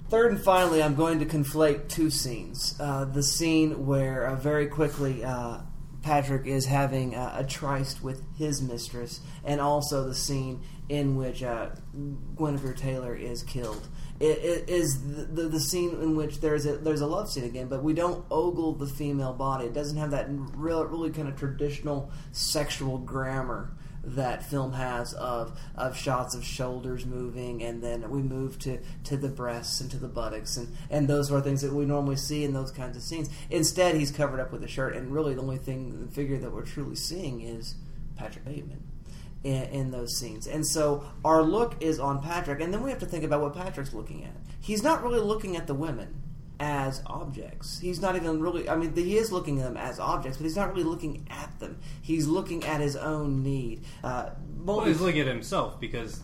Third and finally, I'm going to conflate two scenes. Uh, the scene where uh, very quickly uh, Patrick is having uh, a tryst with his mistress, and also the scene in which uh, Guinevere Taylor is killed. It, it is the, the, the scene in which there's a there's a love scene again, but we don't ogle the female body. It doesn't have that real, really kind of traditional sexual grammar that film has of of shots of shoulders moving and then we move to to the breasts and to the buttocks and and those are things that we normally see in those kinds of scenes. Instead he's covered up with a shirt and really the only thing the figure that we're truly seeing is Patrick Bateman in, in those scenes. And so our look is on Patrick and then we have to think about what Patrick's looking at. He's not really looking at the women as objects. He's not even really. I mean, he is looking at them as objects, but he's not really looking at them. He's looking at his own need. Uh, Well, he's looking at himself because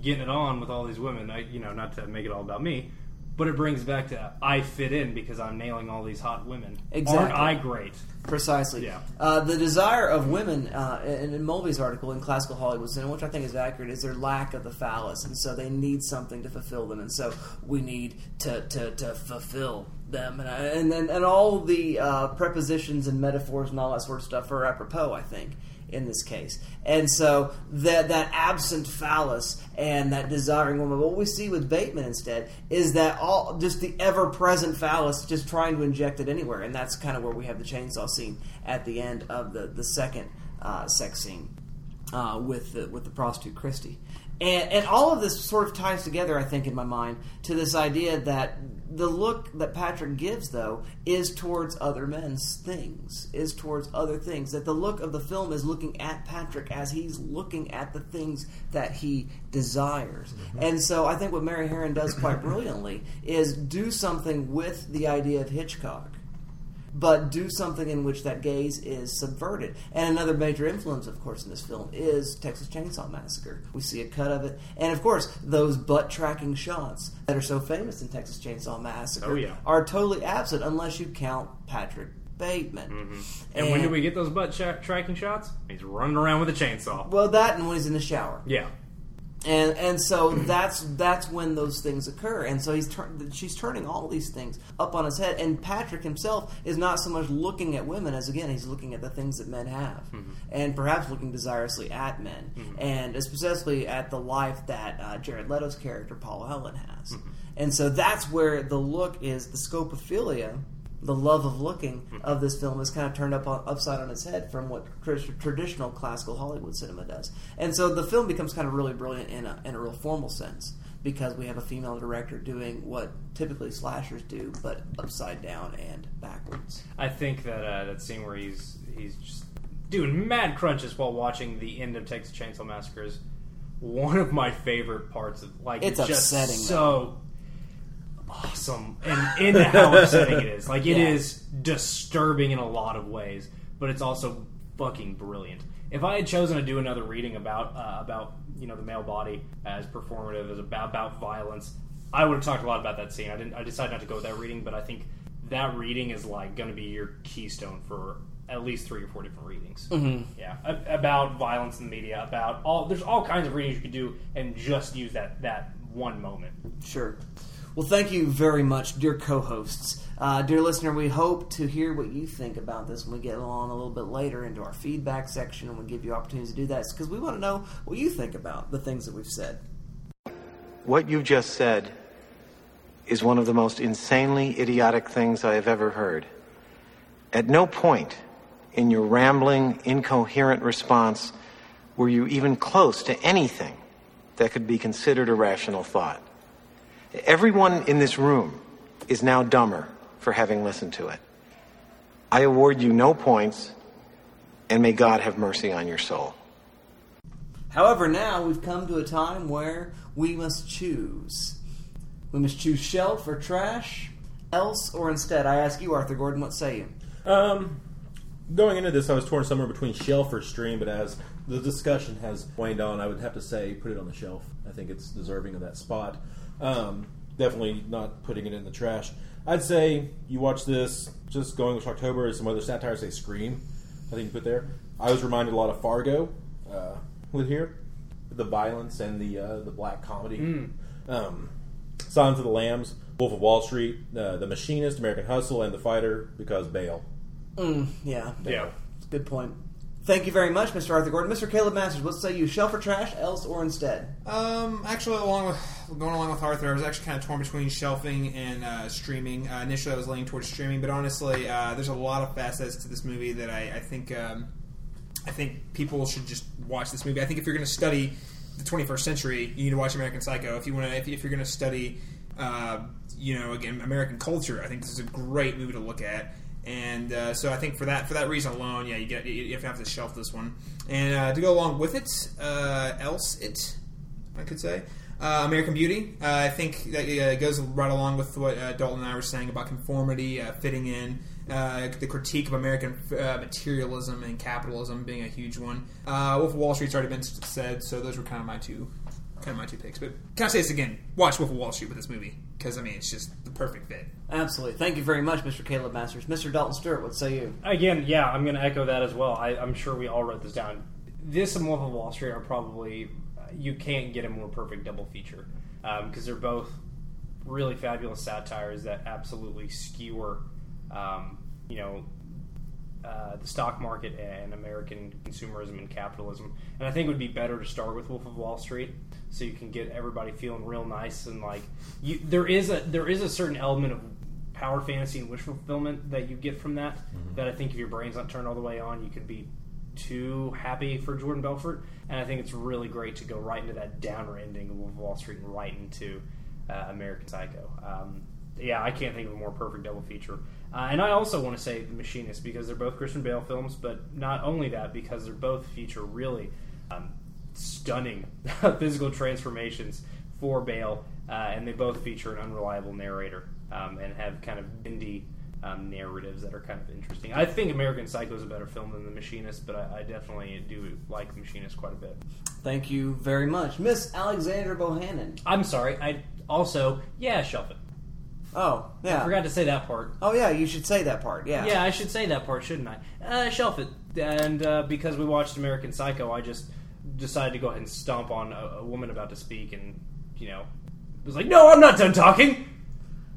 getting it on with all these women, I, you know, not to make it all about me, but it brings back to I fit in because I'm nailing all these hot women. Exactly. Aren't I great? Precisely. Yeah. Uh, the desire of women, uh, in, in Mulvey's article in Classical Hollywood Cinema, which I think is accurate, is their lack of the phallus, and so they need something to fulfill them, and so we need to to, to fulfill them, and and then and all the uh, prepositions and metaphors and all that sort of stuff are apropos, I think. In this case, and so that that absent phallus and that desiring woman, what we see with Bateman instead is that all just the ever present phallus, just trying to inject it anywhere, and that's kind of where we have the chainsaw scene at the end of the the second uh, sex scene uh, with the, with the prostitute Christie. And, and all of this sort of ties together, I think, in my mind, to this idea that the look that Patrick gives, though, is towards other men's things, is towards other things. That the look of the film is looking at Patrick as he's looking at the things that he desires. Mm-hmm. And so I think what Mary Harron does quite brilliantly is do something with the idea of Hitchcock but do something in which that gaze is subverted. And another major influence, of course, in this film is Texas Chainsaw Massacre. We see a cut of it, and of course, those butt tracking shots that are so famous in Texas Chainsaw Massacre Oh, yeah. are totally absent unless you count Patrick Bateman. Mm-hmm. And, when do we get those butt tra- tracking shots? He's running around with a chainsaw. Well, that and when he's in the shower. Yeah. And and so hmm. that's that's when those things occur. And so he's tur- she's turning all these things up on his head. And patrick himself is not so much looking at women as again he's looking at the things that men have. Hmm. And perhaps looking desirously at men. Hmm. And especially at the life that uh, jared leto's character paul allen has. And so that's where the look is the scopophilia the love of looking of this film is kind of turned up on, upside on its head from what tr- traditional classical Hollywood cinema does. And so the film becomes kind of really brilliant in a, in a real formal sense because we have a female director doing what typically slashers do, but upside down and backwards. I think that uh, that scene where he's he's just doing mad crunches while watching the end of Texas Chainsaw Massacre is one of my favorite parts of like It's just upsetting, so awesome and in how upsetting it is. Like it is Yeah. disturbing in a lot of ways, but it's also fucking brilliant. If I had chosen to do another reading about uh, about you know the male body as performative as about about violence, I would have talked a lot about that scene. I didn't. I decided not to go with that reading, but I think that reading is like going to be your keystone for at least three or four different readings. Mhm. Yeah, a- about violence in the media, about all. There's all kinds of readings you could do, and just use that that one moment. Sure. Well, thank you very much, dear co-hosts. Uh, dear listener, we hope to hear what you think about this when we get along a little bit later into our feedback section, and we give you opportunities to do that because we want to know what you think about the things that we've said. What you just said is one of the most insanely idiotic things I have ever heard. At no point in your rambling, incoherent response were you even close to anything that could be considered a rational thought. Everyone in this room is now dumber for having listened to it. I award you no points, and may God have mercy on your soul. However, now we've come to a time where we must choose. We must choose shelf or trash, else or instead. I ask you, Arthur Gordon, what say you? Um, going into this, I was torn somewhere between shelf or stream, but as the discussion has waned on, I would have to say put it on the shelf. I think it's deserving of that spot. Um, definitely not putting it in the trash. I'd say you watch this, just going with October, and some other satires say Scream. I think you put there. I was reminded a lot of Fargo uh, with here, the violence and the uh, the black comedy. Mm. Um, Silence of the Lambs, Wolf of Wall Street, uh, The Machinist, American Hustle, and The Fighter because Bale. Mm, yeah. Yeah. It's a good point. Thank you very much, Mr. Arthur Gordon. Mr. Caleb Masters, what say you? Shelf or trash, else or instead? Um, actually, along with going along with Arthur, I was actually kind of torn between shelving and uh, streaming. Uh, initially, I was leaning towards streaming, but honestly, uh, there's a lot of facets to this movie that I, I think um, I think people should just watch this movie. I think if you're going to study the 21st century, you need to watch American Psycho. If you want to, if, if you're going to study, uh, you know, again, American culture, I think this is a great movie to look at. And uh, so I think for that for that reason alone, yeah, you get you have to have to shelf this one. And uh, to go along with it, uh, else it, I could say. Uh, American Beauty. Uh, I think that goes right along with what uh, Dalton and I were saying about conformity, fitting in, the critique of American materialism and capitalism being a huge one. Wolf of Wall Street's already been said, so those were kind of my two, kind of my two picks. But can I say this again? Watch Wolf of Wall Street with this movie because I mean it's just the perfect fit. Absolutely. Thank you very much, Mr. Caleb Masters. Mr. Dalton Stewart, what say you? Again, yeah, I'm going to echo that as well. I, I'm sure we all wrote this down. This and Wolf of Wall Street are probably you can't get a more perfect double feature because they're both really fabulous satires that absolutely skewer, um, you know, uh, the stock market and American consumerism and capitalism. And I think it would be better to start with Wolf of Wall Street so you can get everybody feeling real nice and like you. There is a there is a certain element of power fantasy and wish fulfillment that you get from that. That I think if your brain's not turned all the way on, you could be too happy for Jordan Belfort. And I think it's really great to go right into that downer ending of Wolf of Wall Street and right into uh, American Psycho. Um, yeah, I can't think of a more perfect double feature. Uh, and I also want to say The Machinist because they're both Christian Bale films, but not only that, because they're both feature really um, stunning physical transformations for Bale, uh, and they both feature an unreliable narrator um, and have kind of bendy um, narratives that are kind of interesting. I think American Psycho is a better film than The Machinist, but I, I definitely do like Machinist quite a bit. Thank you very much. Miss Alexandra Bohannon. I'm sorry. I also, yeah, shelf it. Oh, yeah. I forgot to say that part. Oh, yeah, you should say that part. Yeah. Yeah, I should say that part, shouldn't I? Uh, shelf it. And uh, because we watched American Psycho, I just decided to go ahead and stomp on a, a woman about to speak, and you know, was like, "No, I'm not done talking."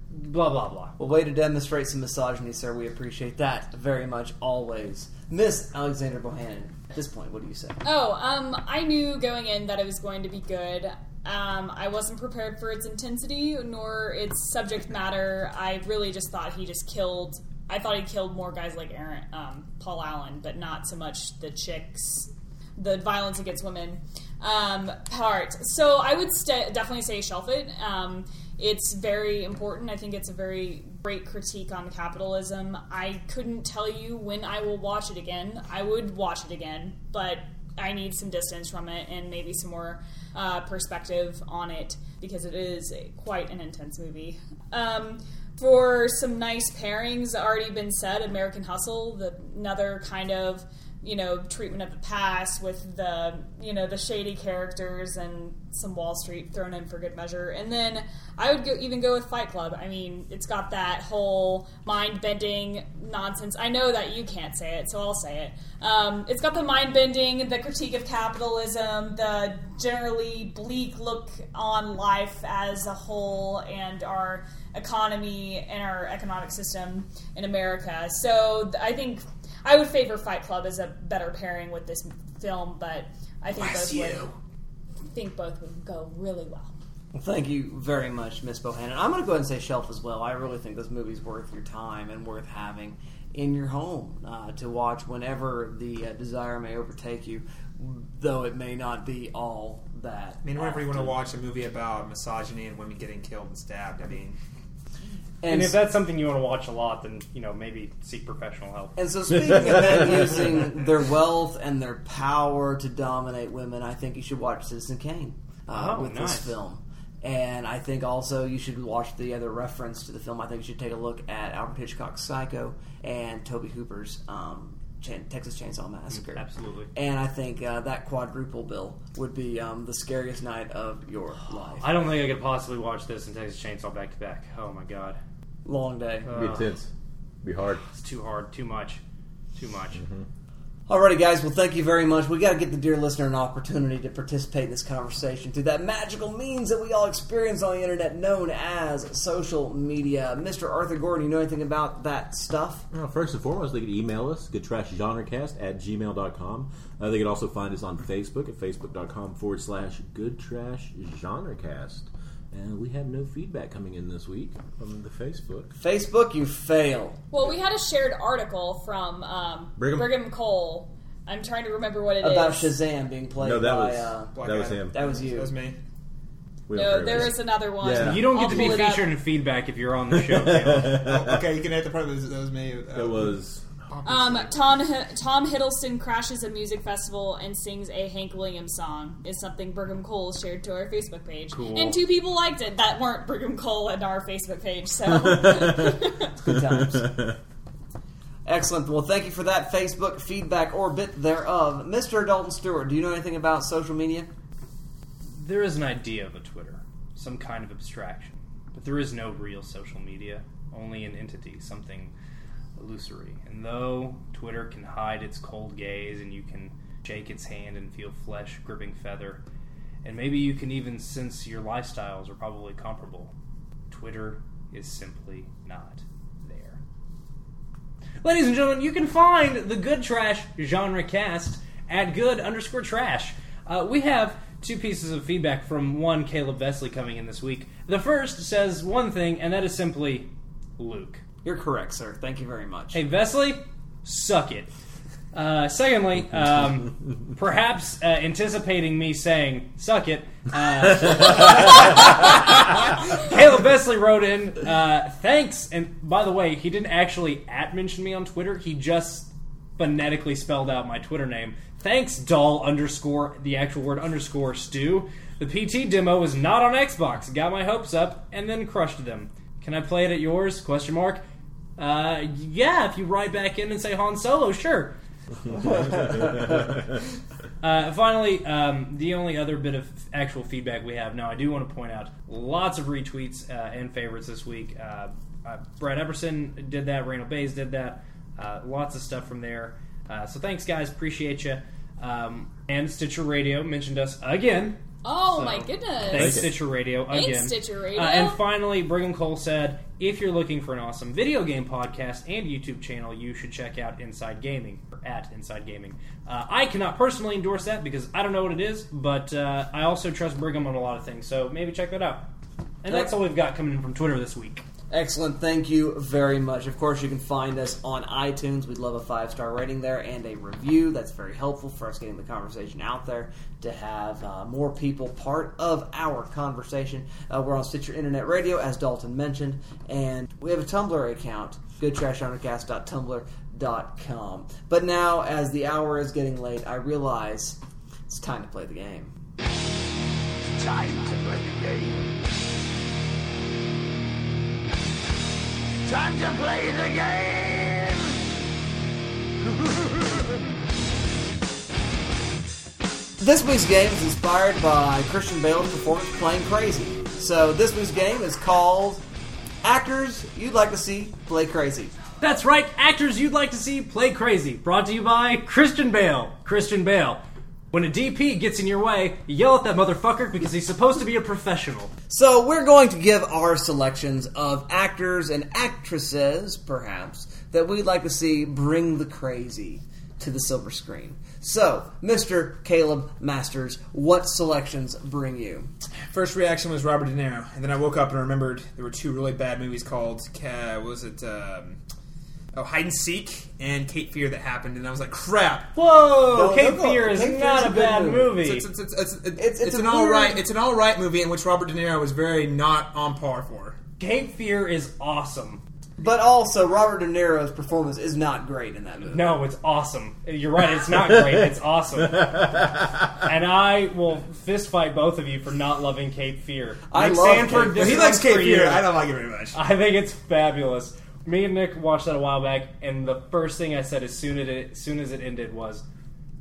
Blah blah blah. Well, way to demonstrate some misogyny, sir. We appreciate that very much, always. Miss Alexandra Bohannon, at this point, what do you say? Oh, um, I knew going in that it was going to be good. Um, I wasn't prepared for its intensity nor its subject matter. I really just thought he just killed. I thought he killed more guys like Aaron, um, Paul Allen, but not so much the chicks, the violence against women um, part. So I would st- definitely say shelf it. Um, it's very important. I think it's a very great critique on capitalism. I couldn't tell you when I will watch it again. I would watch it again, but I need some distance from it and maybe some more uh, perspective on it because it is quite an intense movie. Um, for some nice pairings, already been said. American Hustle, the, another kind of you know treatment of the past with the you know the shady characters and some Wall Street thrown in for good measure. And then I would go, even go with Fight Club. I mean, it's got that whole mind bending nonsense. I know that you can't say it, so I'll say it. Um, it's got the mind bending, the critique of capitalism, the generally bleak look on life as a whole, and our economy and our economic system in America. So I think I would favor Fight Club as a better pairing with this film, but I think Bless both you. would think both would go really well. Well, thank you very much, Miss Bohannon. I'm going to go ahead and say shelf as well. I really think this movie's worth your time and worth having in your home uh, to watch whenever the uh, desire may overtake you, though it may not be all that. I mean, whenever you want to watch a movie about misogyny and women getting killed and stabbed, I mean, And, if that's something you want to watch a lot, then you know maybe seek professional help. And so, speaking of men using their wealth and their power to dominate women, I think you should watch Citizen Kane uh, Oh, with nice. this film. And I think also you should watch the other reference to the film. I think you should take a look at Alfred Hitchcock's Psycho and Tobe Hooper's um, Chain- Texas Chainsaw Massacre. Mm, Absolutely. And I think uh, that quadruple bill would be um, the scariest night of your life. I don't think I could possibly watch this and Texas Chainsaw back to back. Oh my god, Long day. Be intense. Be hard. It's too hard. Too much. Too much. Alrighty, guys. Well, thank you very much. We got to get the dear listener an opportunity to participate in this conversation through that magical means that we all experience on the internet, known as social media. Mr. Arthur Gordon, you know anything about that stuff? Well, first and foremost, they can email us, goodtrashgenrecast at gmail.com. Uh, they can also find us on Facebook at facebook.com forward slash goodtrashgenrecast. And we have no feedback coming in this week from the Facebook. Facebook, you fail. Well, we had a shared article from um, Brigham? Cole. I'm trying to remember what it is. About Shazam being played No, that by. was- uh, that was him. That was you. that was me. We No, care there about is this. another one. Yeah. You don't get I'll to be pull up. featured in feedback if you're on the show. Oh, okay, you can add the part that was, that was me. Uh, It was. Um, Tom Tom Hiddleston crashes a music festival and sings a Hank Williams song. Is something Brigham Cole shared to our Facebook page, Cool. and two people liked it that weren't Brigham Cole and our Facebook page. So Good times. Excellent. Well, thank you for that Facebook feedback or bit thereof. Mr. Dalton Stewart, do you know anything about social media? there is an idea of a Twitter, some kind of abstraction, but there is no real social media, only an entity, something illusory. And though Twitter can hide its cold gaze and you can shake its hand and feel flesh gripping feather, and maybe you can even sense your lifestyles are probably comparable, Twitter is simply not there. Ladies and gentlemen, you can find the Good Trash genre cast at good underscore trash. Uh, we have two pieces of feedback from one Caleb Vesley coming in this week. The first says one thing, and that is simply Luke. You're correct, sir. Thank you very much. Hey, Vesley, suck it. Uh, secondly, um, perhaps uh, anticipating me saying "suck it," uh, Caleb Vesley wrote in, uh, "Thanks." And by the way, he didn't actually at mention me on Twitter. He just phonetically spelled out my Twitter name. Thanks, doll underscore the actual word underscore stew. The PT demo was not on Xbox. Got my hopes up and then crushed them. Can I play it at yours? Question mark. Uh, yeah, if you write back in and say Han Solo, sure. Uh, finally, um, the only other bit of actual feedback we have now, I do want to point out lots of retweets uh, and favorites this week. Uh, uh, Brad Epperson did that, Randall Bays did that, uh, lots of stuff from there. Uh, so thanks, guys, appreciate you. Um, and Stitcher Radio mentioned us again. Oh So, my goodness! Thanks, Stitcher Radio Thanks, again. Stitcher Radio. Uh, and finally, Brigham Cole said, if you're looking for an awesome video game podcast and YouTube channel, you should check out Inside Gaming or at Inside Gaming. Uh, I cannot personally endorse that because I don't know what it is, but uh, I also trust Brigham on a lot of things, so maybe check that out. And that's all we've got coming in from Twitter this week. Excellent. Thank you very much. Of course, you can find us on iTunes. We'd love a five star rating there and a review. That's very helpful for us getting the conversation out there to have uh, more people part of our conversation. Uh, we're on Stitcher Internet Radio, as Dalton mentioned, and we have a Tumblr account, goodtrashgenrecast.tumblr.com. But now, as the hour is getting late, I realize it's time to play the game. Time to play the game. Time to play the game. This week's game is inspired by Christian Bale's performance playing crazy. So this week's game is called Actors You'd Like to See Play Crazy. That's right, actors you'd like to see play crazy. Brought to you by Christian Bale. Christian Bale. When a DP gets in your way, you yell at that motherfucker because he's supposed to be a professional. So we're going to give our selections of actors and actresses, perhaps, that we'd like to see bring the crazy to the silver screen. So, Mr. Caleb Masters, what selections bring you? First reaction was Robert De Niro, and then I woke up and remembered there were two really bad movies called uh, what was it um, oh Hide and Seek and Cape Fear that happened, and I was like, crap. Whoa, No, Cape no, no, Fear is Cape Fear not a a good bad movie. movie. It's, it's, it's, it's, it's, It's- it's an a all weird- right. It's an all right movie in which Robert De Niro was very not on par for. Cape Fear is awesome. But also, Robert De Niro's performance is not great in that movie. No, it's awesome. You're right, it's not great, it's awesome. and I will fist fight both of you for not loving Cape Fear. I Nick love Sanford, Cape this He one's likes Cape for Fear. I don't like it very much. I think it's fabulous. Me and Nick watched that a while back, and the first thing I said as soon as it, as soon as it ended was,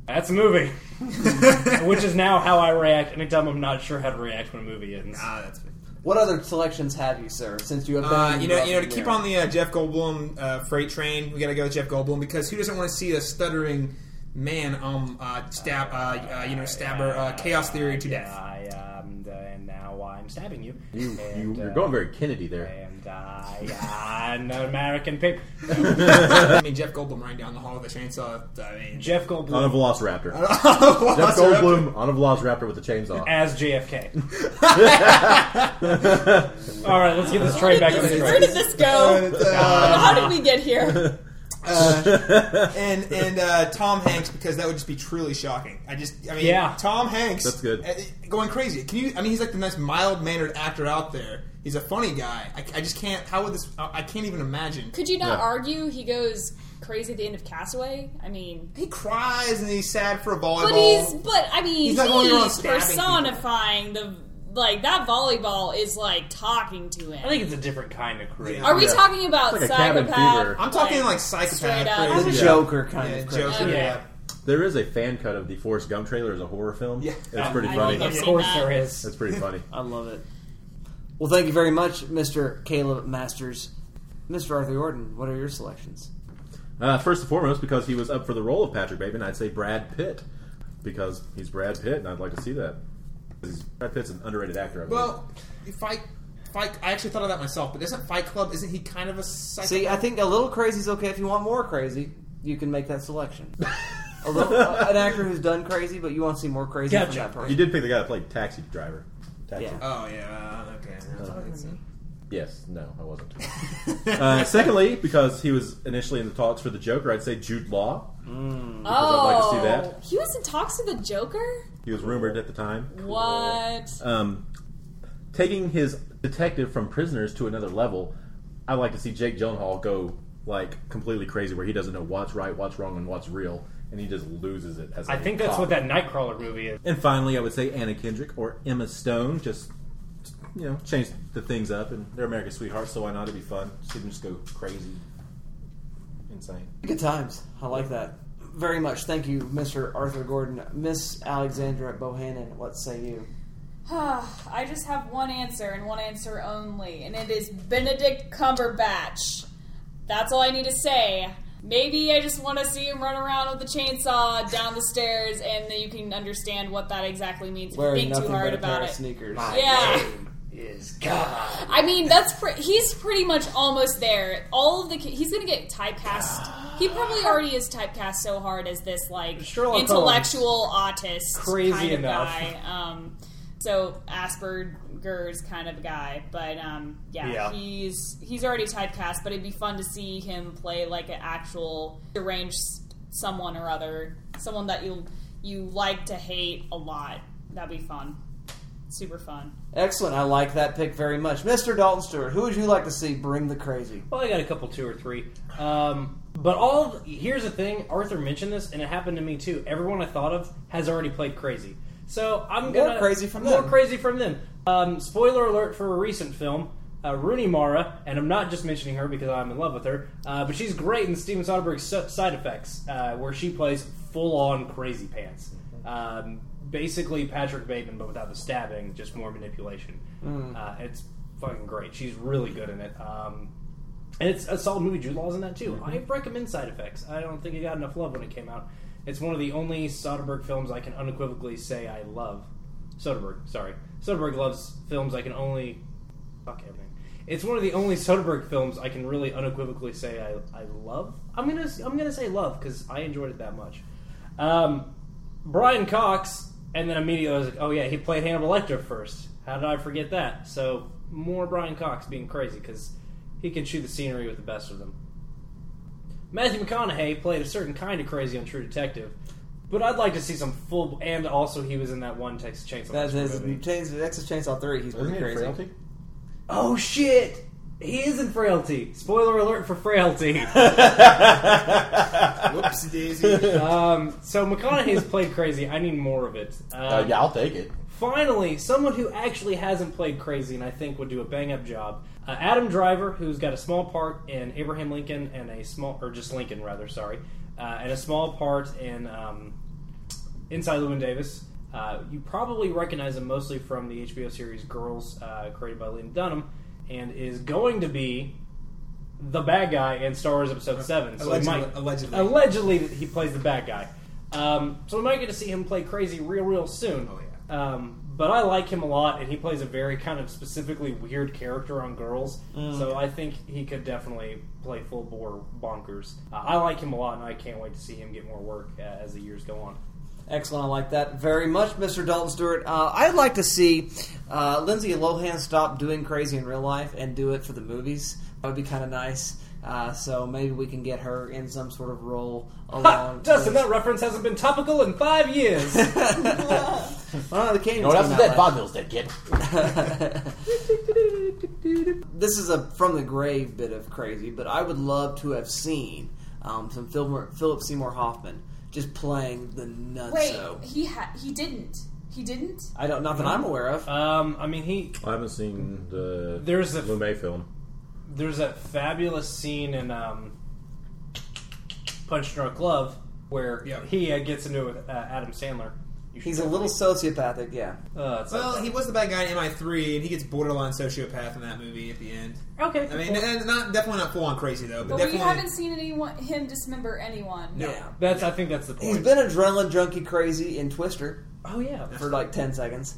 "That's a movie," which is now how I react anytime I'm not sure how to react when a movie ends. Ah, that's What other selections have you, sir? Since you have Uh, you know, you know, to keep Niro? on the uh, Jeff Goldblum uh, freight train, we got to go with Jeff Goldblum because who doesn't want to see a stuttering man, um, uh, stab, uh, uh, you know, stabber, uh, chaos theory to death. I um, and now I'm stabbing you. You, you, And, you're uh, going very Kennedy there. And I, am an American paper. I mean, Jeff Goldblum running down the hall with a chainsaw. I mean, Jeff Goldblum On a Goldblum Velociraptor. Velociraptor. Jeff Goldblum on a Velociraptor with a chainsaw. as JFK. All right, let's get this train back on the Where did this go? Uh, How did we get here? uh, and and uh, Tom Hanks because that would just be truly shocking. I just, I mean, Yeah. Tom Hanks. That's good. uh, going crazy. Can you? I mean, he's like the most mild mannered actor out there. He's a funny guy. I, I just can't. How would this? I I can't even imagine. Could you not Yeah. argue he goes crazy at the end of Castaway? I mean, He cries and he's sad for a volleyball. but he's but I mean He's not going around he's stabbing personifying the like that volleyball is like talking to him. I think it's a different kind of crazy. Are we Yeah. talking about It's like a cabin psychopath? fever. I'm talking like psychopath straight up. crazy. The Yeah. Joker kind Yeah, of crazy. Joker. Okay. Yeah. There is a fan cut of the Forrest Gump trailer as a horror film. Yeah. It's pretty I funny. love Of I've course there is. It's pretty funny. I love it. Well, thank you very much, Mr. Caleb Masters. Mr. Arthur Gordon, what are your selections? Uh, first and foremost, because he was up for the role of Patrick Bateman, I'd say Brad Pitt. Because he's Brad Pitt, and I'd like to see that. 'Cause Brad Pitt's an underrated actor, I believe. Well, Fight. Fight. I actually thought of that myself, but isn't Fight Club? Isn't he kind of a psychopath? See, I think a little crazy is okay. If you want more crazy, you can make that selection. A little, uh, an actor who's done crazy, but you want to see more crazy from that person. you did pick the guy that played Taxi Driver. Taxi. Yeah. Oh yeah. uh, Okay. Yes, no, I wasn't. uh, secondly, because he was initially in the talks for the Joker, I'd say Jude Law. Oh, I'd like to see that. He was in talks for the Joker. He was rumored at the time. What? Um, taking his detective from prisoners to another level, I like to see Jake Gyllenhaal go like completely crazy, where he doesn't know what's right, what's wrong, and what's real, and he just loses it. As a I think that's cop. what that Nightcrawler movie is. And finally, I would say Anna Kendrick or Emma Stone. Just you know, change the things up, and they're America's sweethearts, so why not? It'd be fun. See them just go crazy, insane. Good times. I like that very much. Thank you, Mr. Arthur Gordon. Miss Alexandra Bohannon, what say you? I just have one answer and one answer only, and it is Benedict Cumberbatch. That's all I need to say. Maybe I just want to see him run around with the chainsaw down the stairs, and then you can understand what that exactly means if you Wearing think too nothing hard but a about pair it. of sneakers. yeah. Is God. I mean, that's pre- he's pretty much almost there. All of the he's gonna get typecast. He probably already is typecast so hard as this like Sherlock intellectual autist Crazy kind of enough. guy. Um, so Asperger's kind of guy, but um, yeah, Yeah. he's he's already typecast. But it'd be fun to see him play like an actual deranged someone or other, someone that you you like to hate a lot. That'd be fun. Super fun. Excellent. I like that pick very much. Mr. Dalton Stewart, who would you like to see bring the crazy? Well, I got a couple, two or three. Um, but all of, here's the thing: Arthur mentioned this, and it happened to me too. Everyone I thought of has already played crazy, so I'm More gonna crazy from more them. crazy from them. Um, spoiler alert for a recent film. Uh, Rooney Mara, and I'm not just mentioning her because I'm in love with her, uh, but she's great in Steven Soderbergh's Side Effects, uh, where she plays full-on crazy pants. Um, basically, Patrick Bateman, but without the stabbing, just more manipulation. Mm. Uh, it's fucking great. She's really good in it. Um, and it's a solid movie. Jude Law's in that too. I recommend Side Effects. I don't think it got enough love when it came out. It's one of the only Soderbergh films I can unequivocally say I love. Soderbergh, sorry. Soderbergh loves films I can only. Fuck everything. It's one of the only Soderbergh films I can really unequivocally say I, I love. I'm gonna I'm gonna say love because I enjoyed it that much. Um, Brian Cox, and then immediately I was like, oh yeah, he played Hannibal Lecter first. How did I forget that? So more Brian Cox being crazy because he can chew the scenery with the best of them. Matthew McConaughey played a certain kind of crazy on True Detective, but I'd like to see some full. And also, he was in that one Texas Chainsaw That's his movie. Chains, Texas Chainsaw 3. He's pretty crazy. Oh shit! He is in Frailty. Spoiler alert for Frailty. Whoopsie daisy. um, so McConaughey's played crazy. I need more of it. Um, Uh, yeah, I'll take it. Finally, someone who actually hasn't played crazy and I think would do a bang up job. Uh, Adam Driver, who's got a small part in Abraham Lincoln and a small, or just Lincoln rather, sorry, uh, and a small part in um, Inside Llewyn Davis. Uh, you probably recognize him mostly from the HBO series Girls, uh, created by Lena Dunham, and is going to be the bad guy in Star Wars Episode Seven. So Allegedly- might- allegedly. allegedly he plays the bad guy. Um, so we might get to see him play crazy real, real soon. Oh yeah. Um, but I like him a lot, and he plays a very kind of specifically weird character on Girls. Mm. So I think he could definitely play full bore bonkers. Uh, I like him a lot, and I can't wait to see him get more work uh, as the years go on. Excellent. I like that very much, Mr. Dalton Stewart. Uh, I'd like to see uh, Lindsay Lohan stop doing crazy in real life and do it for the movies. That would be kind of nice. Uh, so maybe we can get her in some sort of role along. Dustin, with- that reference hasn't been topical in five years. Oh, the Canyons No, that's came the out dead last- vaudeville's dead, kid. this is a from the grave bit of crazy, but I would love to have seen um, some Philip Seymour Hoffman just playing the Wait, nutso. he ha- he didn't. He didn't. I don't, not that I'm aware of. Um, I mean, he. I haven't seen the There's a- Lumet film. There's that fabulous scene in um, Punch Drunk Love where he uh, gets into it with uh, Adam Sandler. You should He's a little sociopathic, yeah. Uh, Well, like- he was the bad guy in MI3, and he gets borderline sociopath in that movie at the end. Okay, I mean, and not definitely not full on crazy though, but, But we haven't seen anyone him dismember anyone. Yeah. That's I think that's the point. He's been adrenaline junkie crazy in Twister. Oh yeah, for like ten seconds.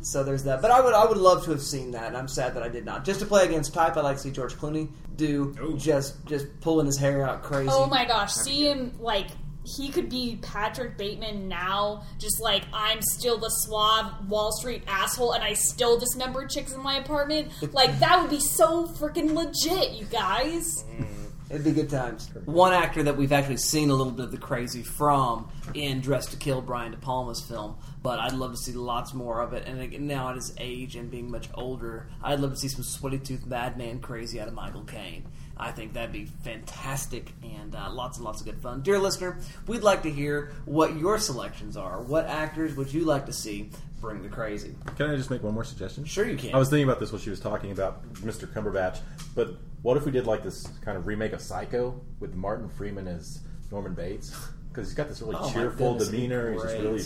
So there's that. But I would I would love to have seen that, and I'm sad that I did not. Just to play against type, I like to see George Clooney do just just pulling his hair out crazy. Oh my gosh, see him like he could be Patrick Bateman now, just like I'm still the suave Wall Street asshole and I still dismember chicks in my apartment. Like that would be so freaking legit, you guys. Mm. It'd be good times. One actor that we've actually seen a little bit of the crazy from in Dressed to Kill, Brian De Palma's film, but I'd love to see lots more of it. And again, now at his age and being much older, I'd love to see some sweaty tooth madman crazy out of Michael Caine. I think that'd be fantastic and uh, lots and lots of good fun. Dear listener, we'd like to hear what your selections are. What actors would you like to see bring the crazy? Can I just make one more suggestion? Sure, you can. I was thinking about this when she was talking about Mr. Cumberbatch, but what if we did like this kind of remake of Psycho with Martin Freeman as Norman Bates? Because he's got this really Oh, cheerful goodness, demeanor. He's just really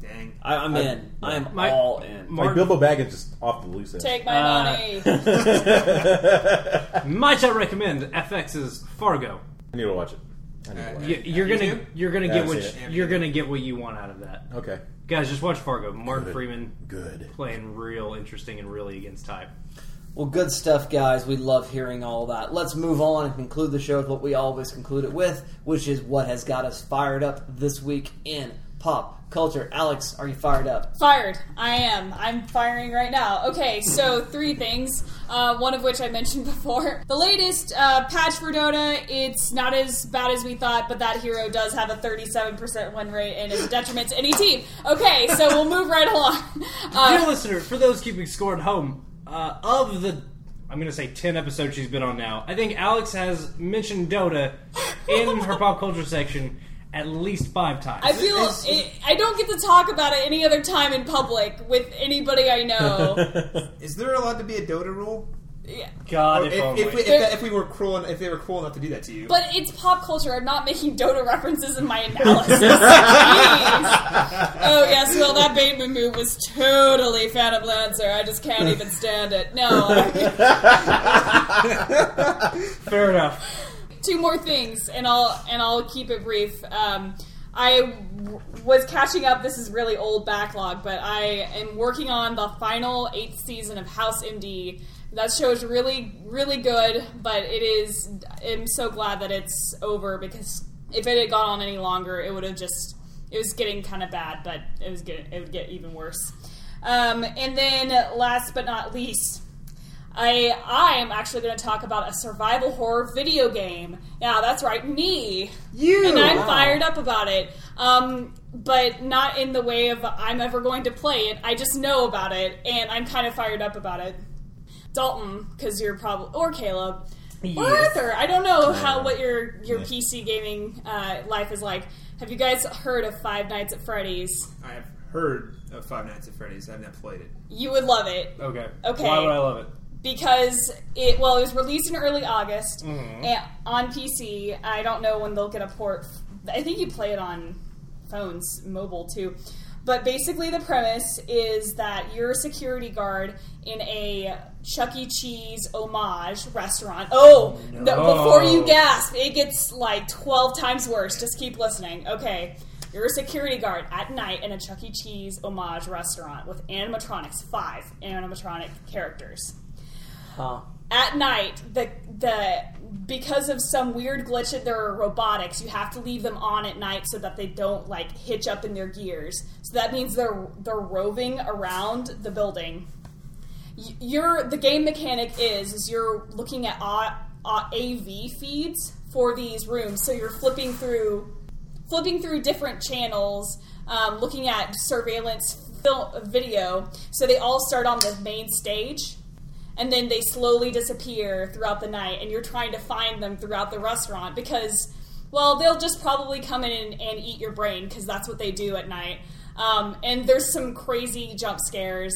Dang. I, I'm in. I am My- all in. Like Bilbo Baggins just off the loose end. Take my Uh, money. Might I recommend FX's Fargo? I need to watch it. I need to watch You, it. you're gonna do? you're gonna Yeah, get I've what seen it. you're gonna get what you want out of that. Okay. Guys, just watch Fargo. Martin Good. Freeman Good. playing real interesting and really against type. Well, good stuff, guys. We love hearing all that. Let's move on and conclude the show with what we always conclude it with, which is what has got us fired up this week in pop culture. Alex, are you fired up? Fired. I am. I'm firing right now. Okay, so three things. Uh, one of which I mentioned before. The latest uh, patch for Dota. It's not as bad as we thought, but that hero does have a 37% win rate and is a detriment to any team. Okay, so we'll move right along. Dear Uh, listener, for those keeping score at home, uh, of the I'm going to say 10 episodes she's been on now, I think Alex has mentioned Dota in her pop culture section at least five times. I feel it, I don't get to talk about it any other time in public with anybody I know. Is there allowed to be a Dota rule? Yeah. God, if, if, if, we, if, that- if we were cruel, if they were cruel enough to do that to you. But it's pop culture. I'm not making Dota references in my analysis. Oh yes, well that Bateman move was totally Phantom Lancer. I just can't even stand it. No. Fair enough. Two more things, and I'll and I'll keep it brief. Um, I w- was catching up. This is really old backlog, but I am working on the final eighth season of House MD. That show is really, really good, but it is. I'm so glad that it's over because if it had gone on any longer, it would have just. It was getting kind of bad, but it was good. It would get even worse. Um, and then, last but not least, I I am actually going to talk about a survival horror video game. Yeah, that's right, me. You! and I'm Wow. fired up about it. Um, but not in the way of I'm ever going to play it. I just know about it, and I'm kind of fired up about it. Dalton, because you're probably or Caleb. Or Arthur, I don't know how what your your PC gaming uh, life is like. Have you guys heard of Five Nights at Freddy's? I have heard of Five Nights at Freddy's. I have not played it. You would love it. Okay. Okay. Why would I love it? Because it well it was released in early August Mhm. and on PC. I don't know when they'll get a port. I think you play it on phones, mobile too. But basically, the premise is that you're a security guard in a Chuck E. Cheese homage restaurant. Oh, no, No. before you gasp, it gets like 12 times worse. Just keep listening. Okay. You're a security guard at night in a Chuck E. Cheese homage restaurant with animatronics, five animatronic characters Huh. at night the the because of some weird glitch in their robotics you have to leave them on at night so that they don't like hitch up in their gears so that means they're they're roving around the building your the game mechanic is is you're looking at AV feeds for these rooms so you're flipping through flipping through different channels, um, looking at surveillance film video. So they all start on the main stage, and then they slowly disappear throughout the night, and you're trying to find them throughout the restaurant because, well, they'll just probably come in and, eat your brain because that's what they do at night. Um, and there's some crazy jump scares.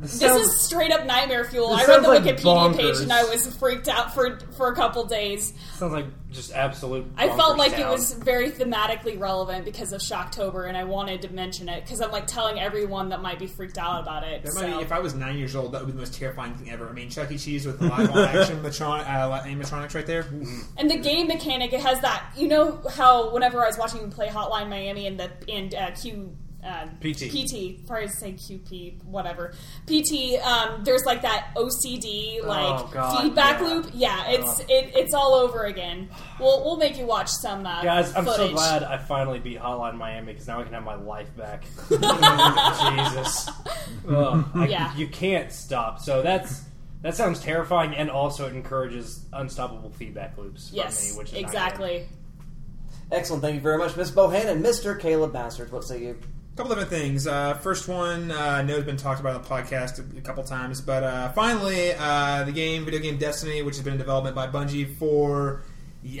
This sounds- is straight up nightmare fuel. I read the like Wikipedia page and I was freaked out for for a couple days. Sounds like just absolute. I felt bonkers like it was very thematically relevant because of Shocktober, and I wanted to mention it because I'm like telling everyone that might be freaked out about it. That so. might be, if I was nine years old, that would be the most terrifying thing ever. I mean, Chuck E. Cheese with live on action animatron- uh, animatronics right there. and the game mechanic, it has that. You know how whenever I was watching you play Hotline Miami and the and uh, Q. Uh, PT. PT, probably say QP, whatever. PT, um, there's like that OCD like Oh, God, feedback yeah. loop. Yeah, it's Ugh. it, it's all over again. We'll we'll make you watch some uh, Guys, I'm so glad I finally beat Hotline Miami because now I can have my life back. Jesus, Ugh, I- Yeah. you can't stop. So that's that sounds terrifying, and also it encourages unstoppable feedback loops. Yes, from me, which is exactly. Excellent. Thank you very much, Miss Bohannon. Mr. Caleb Masters, what say you? Couple different things. Uh, first one, uh, I know has been talked about on the podcast a, a couple times, but uh, finally, uh, the game, video game Destiny, which has been in development by Bungie for.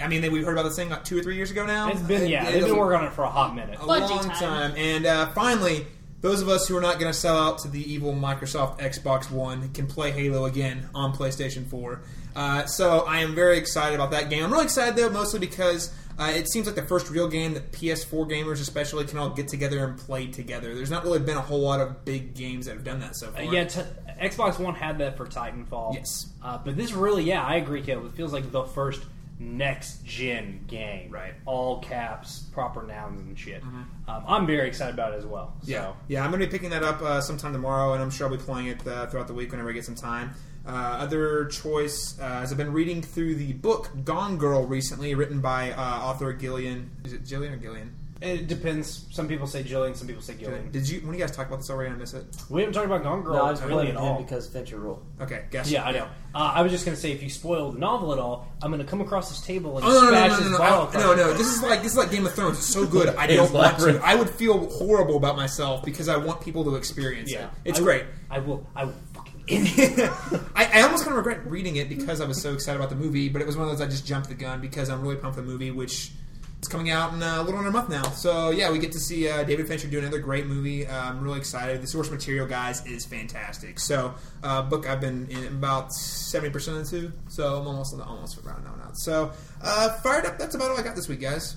I mean, we've heard about this thing like two or three years ago now. It's been yeah, It- they've been working on it for a hot minute. a Bungie long time. time. And uh, finally, those of us who are not going to sell out to the evil Microsoft Xbox One can play Halo again on PlayStation 4. Uh, so I am very excited about that game. I'm really excited though, mostly because Uh, it seems like the first real game that PS4 gamers, especially, can all get together and play together. There's not really been a whole lot of big games that have done that so far. Uh, yeah, t- Xbox One had that for Titanfall. Yes. Uh, but this really, yeah, I agree, Caleb. It feels like the first next gen game. Right. All caps, proper nouns and shit. Um, I'm very excited about it as well. So. Yeah, yeah, I'm going to be picking that up uh, sometime tomorrow, and I'm sure I'll be playing it uh, throughout the week whenever I get some time. Uh, other choice, uh, as I've been reading through the book Gone Girl recently, written by uh, author Gillian. Is it Gillian or Gillian? It depends. Some people say Jillian, some people say Gillian. Did you? When you guys talk about this already? I miss it. We haven't talked about Gone Girl No, I just really blamed at all. because Fincher rule. Okay, gotcha. Yeah, I know. Uh, I was just going to say, if you spoil the novel at all, I'm going to come across this table and Oh no no smash no no this no! bottle I- No no! This is like this is like Game of Thrones. It's so good. I don't want to. I would feel horrible about myself because I want people to experience Yeah. it. It's I great. I will. I will fucking. I, I almost kind of regret reading it because I was so excited about the movie, but it was one of those I just jumped the gun because I'm really pumped for the movie, which is coming out in uh, a little under a month now. So yeah, we get to see uh, David Fincher do another great movie. Uh, I'm really excited. The source material, guys, is fantastic. So uh, book I've been in about seventy percent into, so I'm almost on the almost around now. now. So uh, fired up. That's about all I got this week, guys.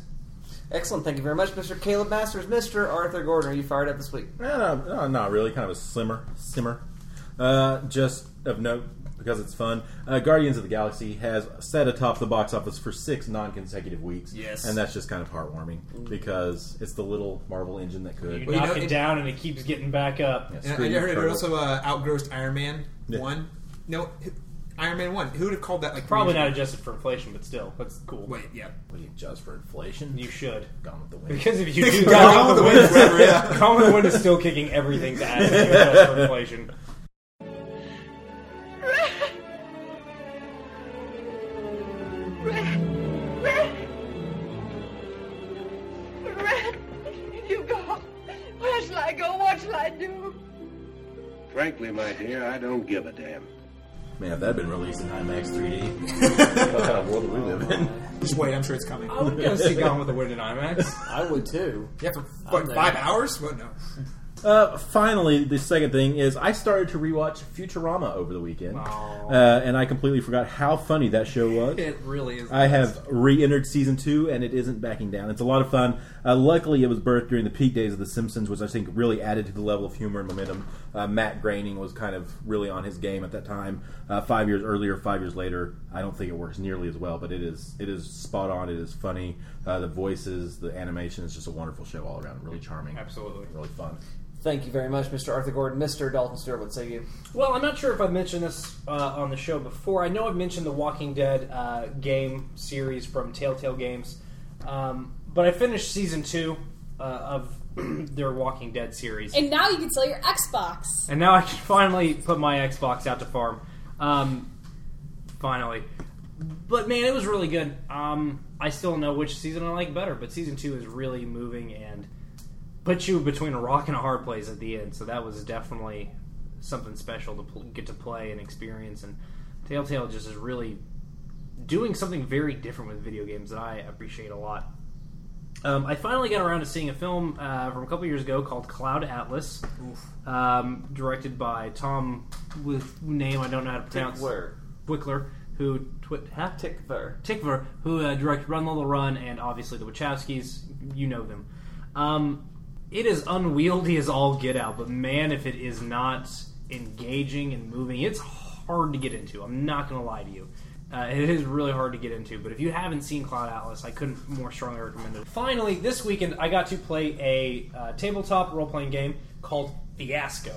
Excellent. Thank you very much, Mr. Caleb Masters. Mr. Arthur Gordon, are you fired up this week? No, no, no, not really. Kind of a simmer, simmer. Uh, just of note because it's fun. Uh, Guardians of the Galaxy has set atop the box office for six non-consecutive weeks. Yes. and that's just kind of heartwarming because it's the little Marvel engine that could. You Well, you knock know, it it- down and it keeps getting back up. Yeah, And screw I you, heard it Turtle. also uh, outgrossed Iron Man Yeah. one. No, Iron Man one. Who would have called that like Probably three not years adjusted for inflation, but still, that's cool. ago? Wait, yeah. What do you adjust for inflation? You should. Gone with the wind. Because if you do Gone with the Wind forever, yeah. Gone with the Wind is still kicking everything's ass if you adjust for inflation. Red! Red! Red! You go. Where shall I go? What shall I do? Frankly, my dear, I don't give a damn. Man, if that had been released in IMAX 3D, what kind of world would we live in? Just wait, I'm sure it's coming. I would go see Gone with the Wind in IMAX. I would too. Yeah, for I'm what, five hours? What? No. Uh, finally, the second thing is I started to rewatch Futurama over the weekend, uh, and I completely forgot how funny that show was. It really is. I have re-entered season two, and it isn't backing down. It's a lot of fun. Uh, luckily, it was birthed during the peak days of The Simpsons, which I think really added to the level of humor and momentum. Uh, Matt Groening was kind of really on his game at that time. Uh, five years earlier, five years later, I don't think it works nearly as well, but it is it is spot on. It is funny. Uh, the voices, the animation is just a wonderful show all around. Really charming. Absolutely. Really fun. Thank you very much, Mr. Arthur Gordon. Mr. Dalton Stewart, what say you? Well, I'm not sure if I've mentioned this uh, on the show before. I know I've mentioned the Walking Dead uh, game series from Telltale Games, um, but I finished season two uh, of their Walking Dead series, And now you can sell your Xbox. and now I can finally put my Xbox out to farm. Um, finally, but man, it was really good. Um, I still don't know which season I like better, but season two is really moving and put you between a rock and a hard place at the end. So that was definitely something special to pl- get to play and experience. And Telltale just is really doing something very different with video games that I appreciate a lot. Um, I finally got around to seeing a film uh, from a couple years ago called Cloud Atlas, um, directed by Tom with name I don't know how to pronounce. Tickwer. Wickler, who twi- huh? Tykwer. Tykwer, who uh, directed Run Lola Run and obviously the Wachowskis. You know them. Um, it is unwieldy as all get out, but man, if it is not engaging and moving, it's hard to get into. I'm not going to lie to you. Uh, it is really hard to get into, but if you haven't seen Cloud Atlas, I couldn't more strongly recommend it. Finally, this weekend, I got to play a uh, tabletop role playing game called Fiasco.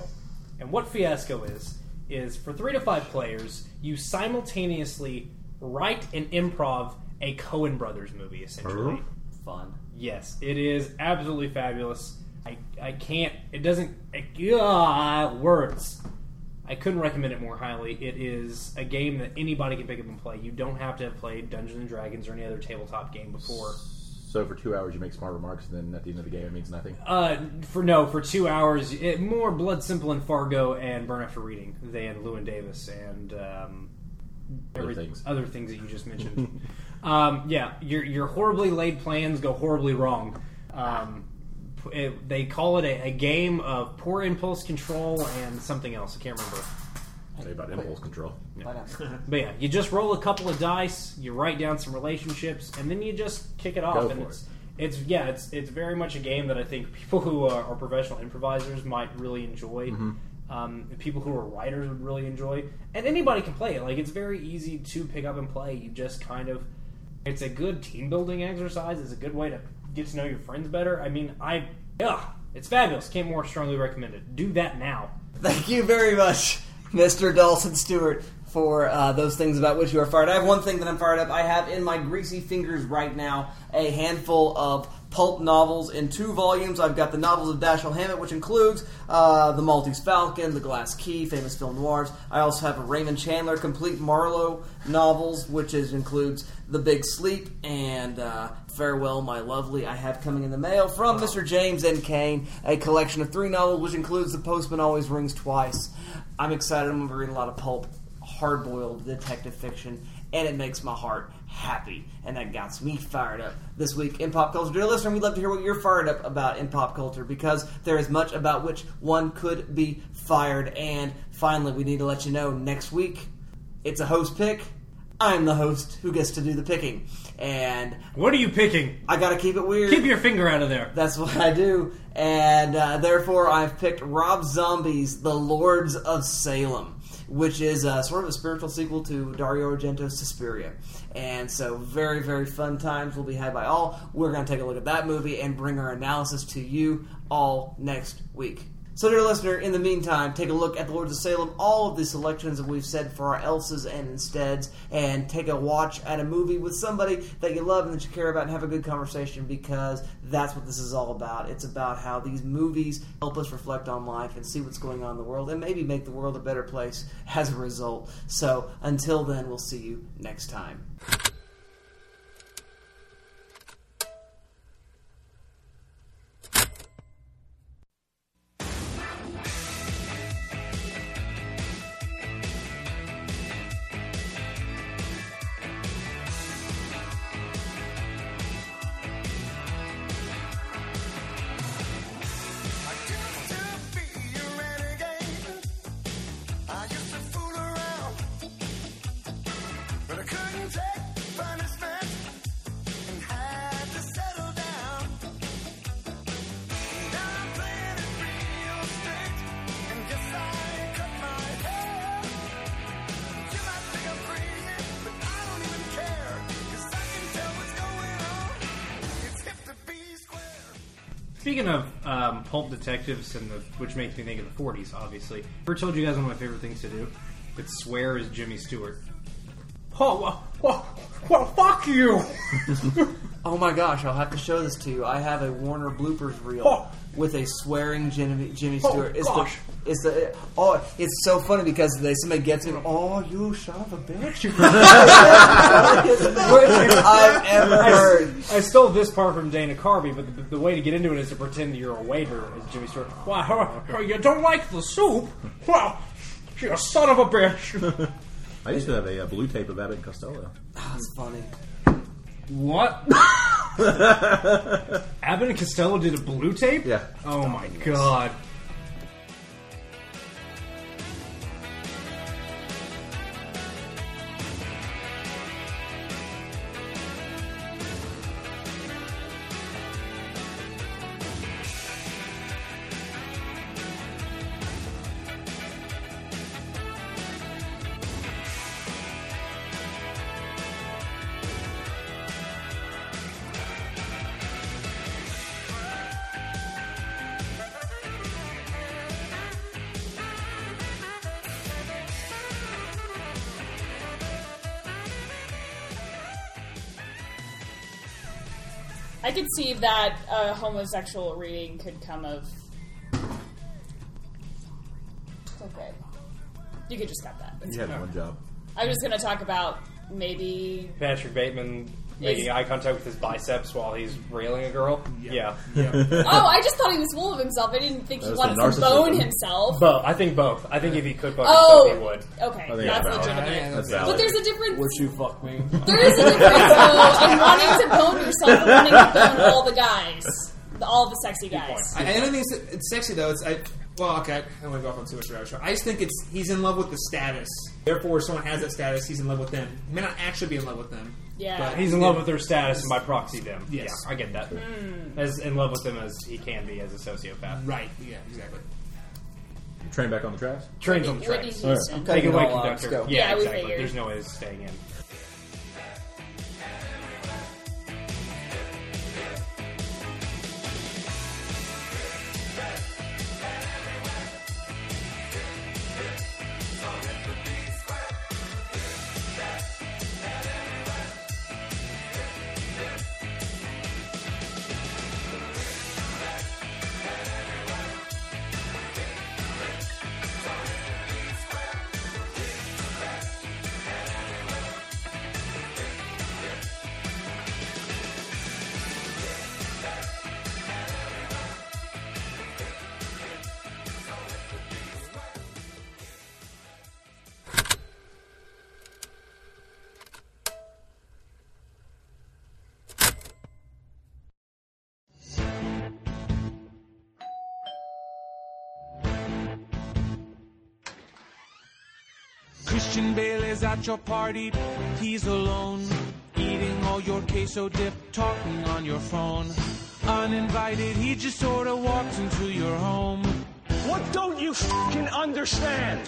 And what Fiasco is, is for three to five players, you simultaneously write and improv a Coen Brothers movie, essentially. Fun. Yes, it is absolutely fabulous. I, I can't, it doesn't, uh, words. I couldn't recommend it more highly. It is a game that anybody can pick up and play. You don't have to have played Dungeons and Dragons or any other tabletop game before. So for two hours, you make smart remarks, and then at the end of the game, it means nothing. Uh, for no, for two hours, it, more Blood Simple and Fargo and Burn After Reading than Llewyn Davis and um, Other things. other things that you just mentioned. um, yeah, your your horribly laid plans go horribly wrong. Um, it, they call it a, a game of poor impulse control and something else. I can't remember. Tell you about impulse control. But yeah, you just roll a couple of dice, you write down some relationships, and then you just kick it off. Go and for it's it's yeah, it's it's very much a game that I think people who are, are professional improvisers might really enjoy. Mhm. Um, people who are writers would really enjoy, and anybody can play it. Like it's very easy to pick up and play. You just kind of, it's a good team building exercise. It's a good way to get to know your friends better. I mean, I yeah, it's fabulous. Can't more strongly recommend it. Do that now. Thank you very much, Mr. Dawson Stewart, for uh, those things about which you are fired. I have one thing that I'm fired up. I have in my greasy fingers right now a handful of pulp novels in two volumes. I've got the novels of Dashiell Hammett, which includes uh, The Maltese Falcon, The Glass Key, famous film noirs. I also have a Raymond Chandler complete Marlowe novels, which is, includes The Big Sleep and uh, Farewell, My Lovely. I have coming in the mail from Mr. James M. Cain a collection of three novels, which includes The Postman Always Rings Twice. I'm excited. I'm going to be reading a lot of pulp, hard boiled detective fiction, and it makes my heart happy. And that gets me fired up this week in pop culture. Dear listener, we'd love to hear what you're fired up about in pop culture because there is much about which one could be fired. And finally, we need to let you know next week it's a host pick. I'm the host who gets to do the picking. And what are you picking? I got to keep it weird. Keep your finger out of there. That's what I do. And uh, therefore, I've picked Rob Zombie's The Lords of Salem, which is uh, sort of a spiritual sequel to Dario Argento's Suspiria. And so, very, very fun times will be had by all. We're to take a look at that movie and bring our analysis to you all next week. So, dear listener, in the meantime, take a look at The Lords of Salem, all of the selections that we've said for our else's and insteads, and take a watch at a movie with somebody that you love and that you care about and have a good conversation because that's what this is all about. It's about how these movies help us reflect on life and see what's going on in the world and maybe make the world a better place as a result. So, until then, we'll see you next time. Detectives, and the, which makes me think of the 40s, obviously. I Ever told you guys one of my favorite things to do? It's swear is Jimmy Stewart. Oh, well, well, well fuck you! oh my gosh, I'll have to show this to you. I have a Warner bloopers reel with a swearing Jimmy, Jimmy Oh, Stewart. it's gosh. the it's the oh it's so funny because they somebody gets it. Oh, you son of a bitch! Which I've ever heard. I stole this part from Dana Carvey, but the, the way to get into it is to pretend that you're a waiter as Jimmy Stewart. Wow, you don't like the soup? Well, you're a son of a bitch! I used to have a, uh blue tape of Abbott and Costello. That's funny. What? Abbott and Costello did a blue tape? Yeah. Oh my god. That a homosexual reading could come of. Okay. You could just cut that. It's You had fine. one job. I was just going to talk about maybe. Patrick Bateman making eye contact with his biceps while he's railing a girl. Yeah. Oh, I just thought he was full of himself. I didn't think he That's wanted to bone narcissism. himself. Both. I think both. I think if he could bone Oh, himself, he would. okay, I think that's that's valid. legitimate. That's But there's a difference. Would you fuck me? There is a difference, though, in wanting to bone yourself and wanting to bone all the guys. The, all the sexy guys. I, I don't think it's, it's sexy though. It's I, Well, okay, I don't want to go off on too much about show. I just think it's he's in love with the status. Therefore, if someone has that status, he's in love with them. He may not actually be in love with them. Yeah. but He's in love with their status and by proxy them. Yes. Yeah, I get that. Hmm. As in love with them as he can be as a sociopath. Right. Yeah. Exactly. Train back on the tracks. Trains on the Whitney tracks. Houston. I'm Take it away, it all out. Let's conductor. Yeah, Yeah, we exactly. figured. There's no way it's staying in. Is at your party, he's alone, eating all your queso dip, talking on your phone. Uninvited, he just sorta walks into your home. What don't you fucking understand?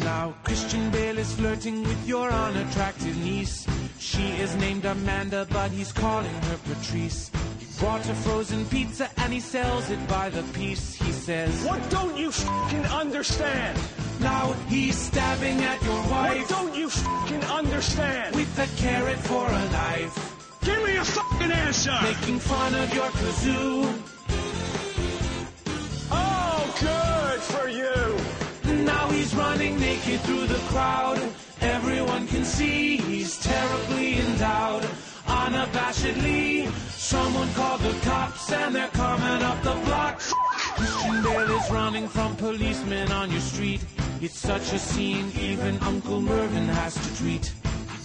Now Christian Bale is flirting with your unattractive niece. She is named Amanda, but he's calling her Patrice. He brought a frozen pizza and he sells it by the piece. He says, What don't you fucking understand? Now he's stabbing at your wife. What don't you fucking understand? with a carrot for a knife. Give me a fucking answer! Making fun of your kazoo. Oh, good for you! Now he's running naked through the crowd. Everyone can see he's terribly endowed. Unabashedly, someone called the cops and they're coming up the block. Christian Bale is running from policemen on your street. It's such a scene, even Uncle Mervyn has to treat.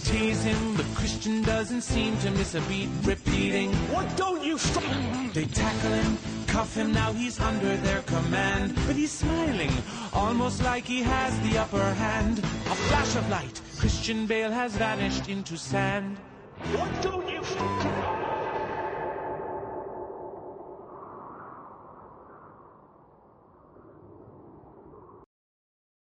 Tease him, but Christian doesn't seem to miss a beat, repeating, What don't you fucking... They tackle him, cuff him, now he's under their command. But he's smiling, almost like he has the upper hand. A flash of light, Christian Bale has vanished into sand. What don't you fucking...